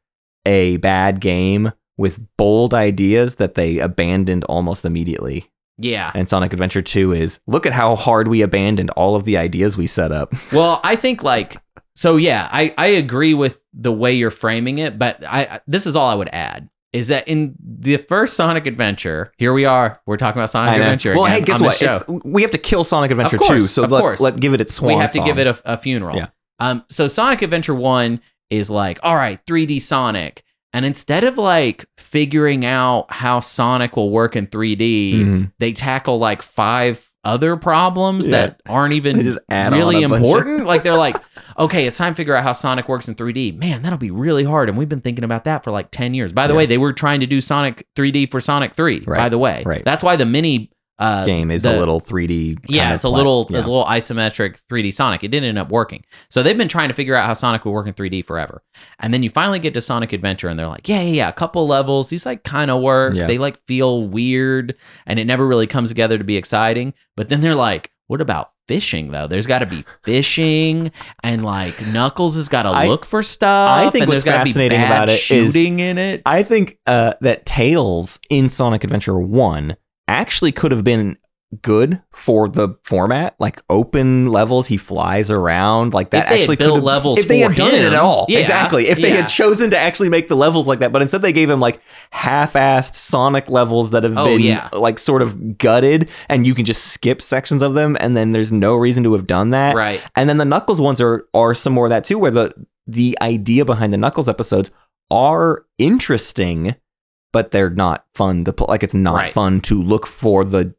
a bad game with bold ideas that they abandoned almost immediately. Yeah. And Sonic Adventure 2 is look at how hard we abandoned all of the ideas we set up. Well, I think like so yeah, I I agree with the way you're framing it, but I I- this is all I would add is that in the first Sonic Adventure, here we are, we're talking about Sonic Adventure. Well, hey, guess what? we have to kill Sonic Adventure course, 2, so of let's course. let give it its swan we have to give it a, a funeral. Yeah. Um. So Sonic Adventure One is like, all right, 3D Sonic, and instead of like figuring out how Sonic will work in 3D, Mhm. they tackle like five other problems Yeah. that aren't even They just add on really bunch of- important. like they're like, okay, it's time to figure out how Sonic works in 3D. Man, that'll be really hard, and we've been thinking about that for like 10 years. By the Yeah. way, they were trying to do Sonic 3D for Sonic 3. By the way, right. That's why the mini uh, game is the- a little 3D. yeah, it's a little yeah. it's a little isometric 3D Sonic. It didn't end up working. So they've been trying to figure out how Sonic would work in 3D forever. And then you finally get to Sonic Adventure and they're like, yeah, yeah, yeah, a couple levels. These like kind of work. Yeah. They like feel weird and it never really comes together to be exciting. But then they're like, what about fishing though? There's got to be fishing and like Knuckles has got to look for stuff. I think what's there's gotta be fascinating bad about it is- shooting in it. I think uh, that Tails in Sonic Adventure 1 actually could have been good for the format like open levels he flies around like that actually built could levels if they had done it at all yeah, exactly if they yeah. had chosen to actually make the levels like that but instead they gave him like half-assed sonic levels that have Oh, been yeah. like sort of gutted and you can just skip sections of them and then there's no reason to have done that right. and then the Knuckles ones are are some more of that too, where the the idea behind the Knuckles episodes are interesting, but they're not fun to play. Like it's not Right. fun to look for the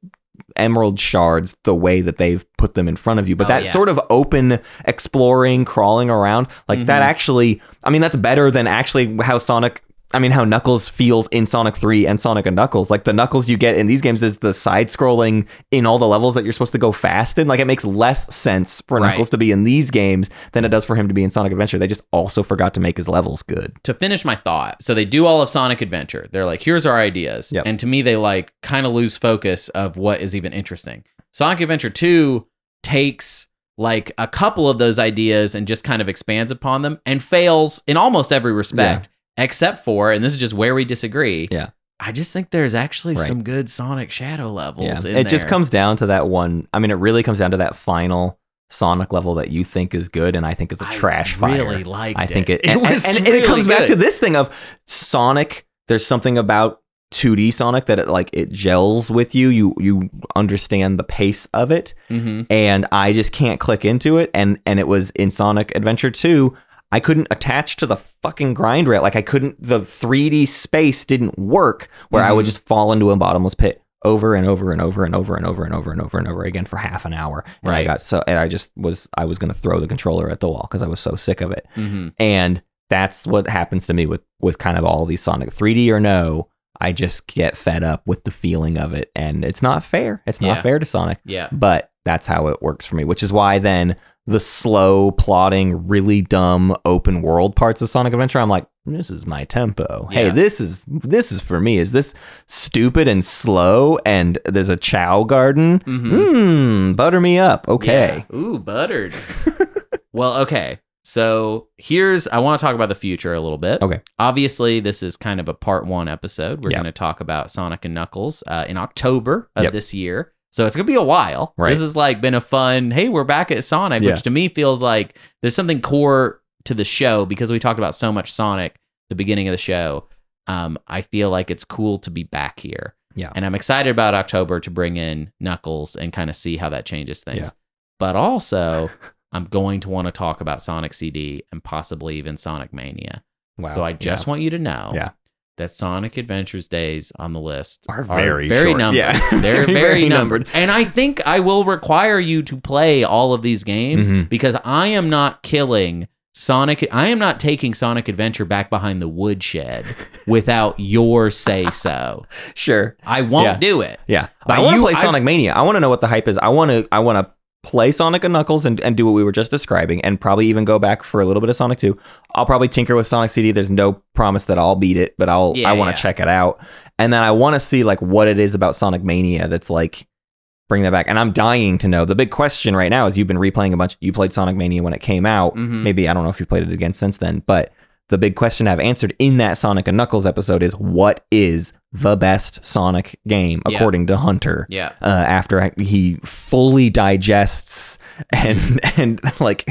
emerald shards the way that they've put them in front of you. But Oh, that yeah. sort of open exploring, crawling around, like that Mhm. actually I mean that's better than actually how Sonic I mean how Knuckles feels in Sonic 3 and Sonic and Knuckles. Like the Knuckles you get in these games is the side scrolling in all the levels that you're supposed to go fast in. Like it makes less sense for Right. Knuckles to be in these games than it does for him to be in Sonic Adventure. They just also forgot to make his levels good. to finish my thought, so they do all of Sonic Adventure. They're like, here's our ideas. Yep. And to me, they like kind of lose focus of what is even interesting. Sonic Adventure 2 takes like a couple of those ideas and just kind of expands upon them and fails in almost every respect, except for, and this is just where we disagree. Yeah. I just think there's actually Right. some good Sonic Shadow levels. Yeah. It just comes down to that one. I mean, it really comes down to that final Sonic level that you think is good, and I think it's a I trash fire. really liked I think it, it. and, It was and, and it really comes back to this thing of Sonic. There's something about 2D Sonic that it like it gels with you. You you understand the pace of it, Mm-hmm. and I just can't click into it. And and it was in Sonic Adventure 2. I couldn't attach to the fucking grind rail. Like I couldn't. The 3D space didn't work. Where I would Mhm. just fall into a bottomless pit over and over and over and over and over and over and over and over again for half an hour. And I got so and I just was I was gonna throw the controller at the wall because I was so sick of it. Mm-hmm. And that's what happens to me with with kind of all these Sonic 3D or no. I just get fed up with the feeling of it, and it's not fair. It's not Yeah. fair to Sonic, Yeah. but that's how it works for me. Which is why then the slow, plotting, really dumb open world parts of Sonic Adventure, I'm like, this is my tempo. Hey, this is this is for me. Is this stupid and slow? And there's a Chao Garden. Mhm. Mmm, butter me up. Okay. Yeah. Ooh, buttered. well, okay. So here's I want to talk about the future a little bit. Okay. Obviously, this is kind of a part one episode. We're Yeah. going to talk about Sonic and Knuckles uh, in October of Yep. this year. So it's gonna be a while. Right. This has like been a fun. Hey, we're back at Sonic, Yeah. which to me feels like there's something core to the show because we talked about so much Sonic the beginning of the show. Um, I feel like it's cool to be back here. Yeah. And I'm excited about October to bring in Knuckles and kind of see how that changes things. Yeah. But also, I'm going to want to talk about Sonic CD and possibly even Sonic Mania. Wow. so I just want you to know Yeah. That Sonic Adventures days on the list Are very very short. numbered. Yeah. They're Very, very, numbered. numbered. And I think I will require you to play all of these games Mhm. because I am not killing Sonic. I am not taking Sonic Adventure back behind the woodshed without your say so. sure. I won't Yeah. do it. Yeah, But I want to you- play I- Sonic Mania. I want to know what the hype is. I want to. I want to play Sonic and Knuckles and, and do what we were just describing, and probably even go back for a little bit of Sonic Two. I'll probably tinker with Sonic CD. There's no promise that I'll beat it, but I'll. Yeah, I want to yeah. check it out, and then I want to see like what it is about Sonic Mania that's like bring that back. And I'm dying to know. The big question right now is you've been replaying a bunch. You played Sonic Mania when it came out. Mhm. Maybe I don't know if you've played it again since then, but the big question I've answered in that Sonic and Knuckles episode is what is the best Sonic game Yeah. according to Hunter? Yeah. Uh, after he fully digests and and like,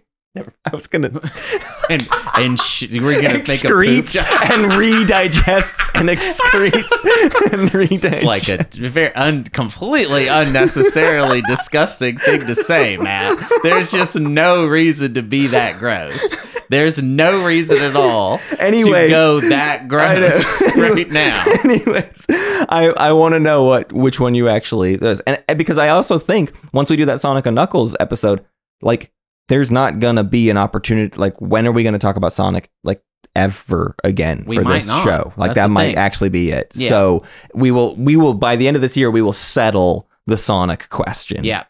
never, I was gonna And and sh- we're gonna make a poop and redigests and excretes and redigests like a very un- completely unnecessarily disgusting thing to say, Matt. There's just no reason to be that gross. There's no reason at all Anyways, to go that gross right now. Anyways, I, I want to know what which one you actually does, and, and because I also think once we do that Sonic and Knuckles episode, like there's not gonna be an opportunity. Like when are we gonna talk about Sonic like ever again We for this not. show? Like That's that might thing. actually be it. Yeah. So we will we will by the end of this year we will settle the Sonic question. Yeah.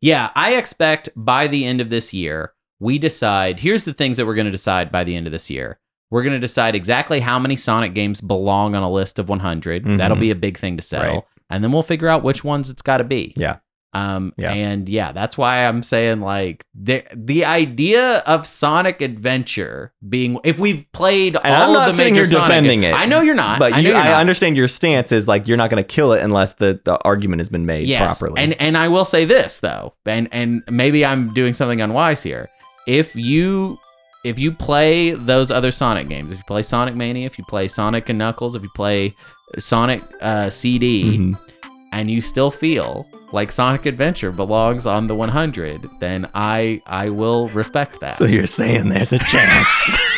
Yeah. I expect by the end of this year, we decide here's the things that we're going to decide by the end of this year. We're going to decide exactly how many Sonic games belong on a list of 100. Mhm. That'll be a big thing to settle. Right. And then we'll figure out which ones it's got to be. Yeah. Um, Yeah. and yeah, that's why I'm saying like the the idea of Sonic Adventure being if we've played And all I'm not of the saying major you're Sonic defending games- it, I know you're not. But I, you, I understand your stance is like you're not going to kill it unless the, the argument has been made yes. properly. And and I will say this though, and and maybe I'm doing something unwise here. If you if you play those other Sonic games, if you play Sonic Mania, if you play Sonic and Knuckles, if you play Sonic uh, CD, Mhm. and you still feel like Sonic Adventure belongs on the 100, then I I will respect that. So you're saying there's a chance.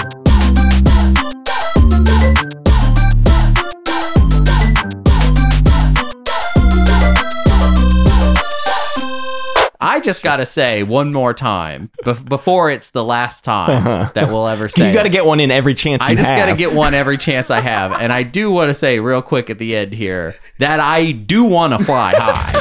I just got to say one more time bef- before it's the last time that we'll ever say you got to it. get one in every chance you have. I just got to get one every chance I have. And I do want to say real quick at the end here that I do want to fly high.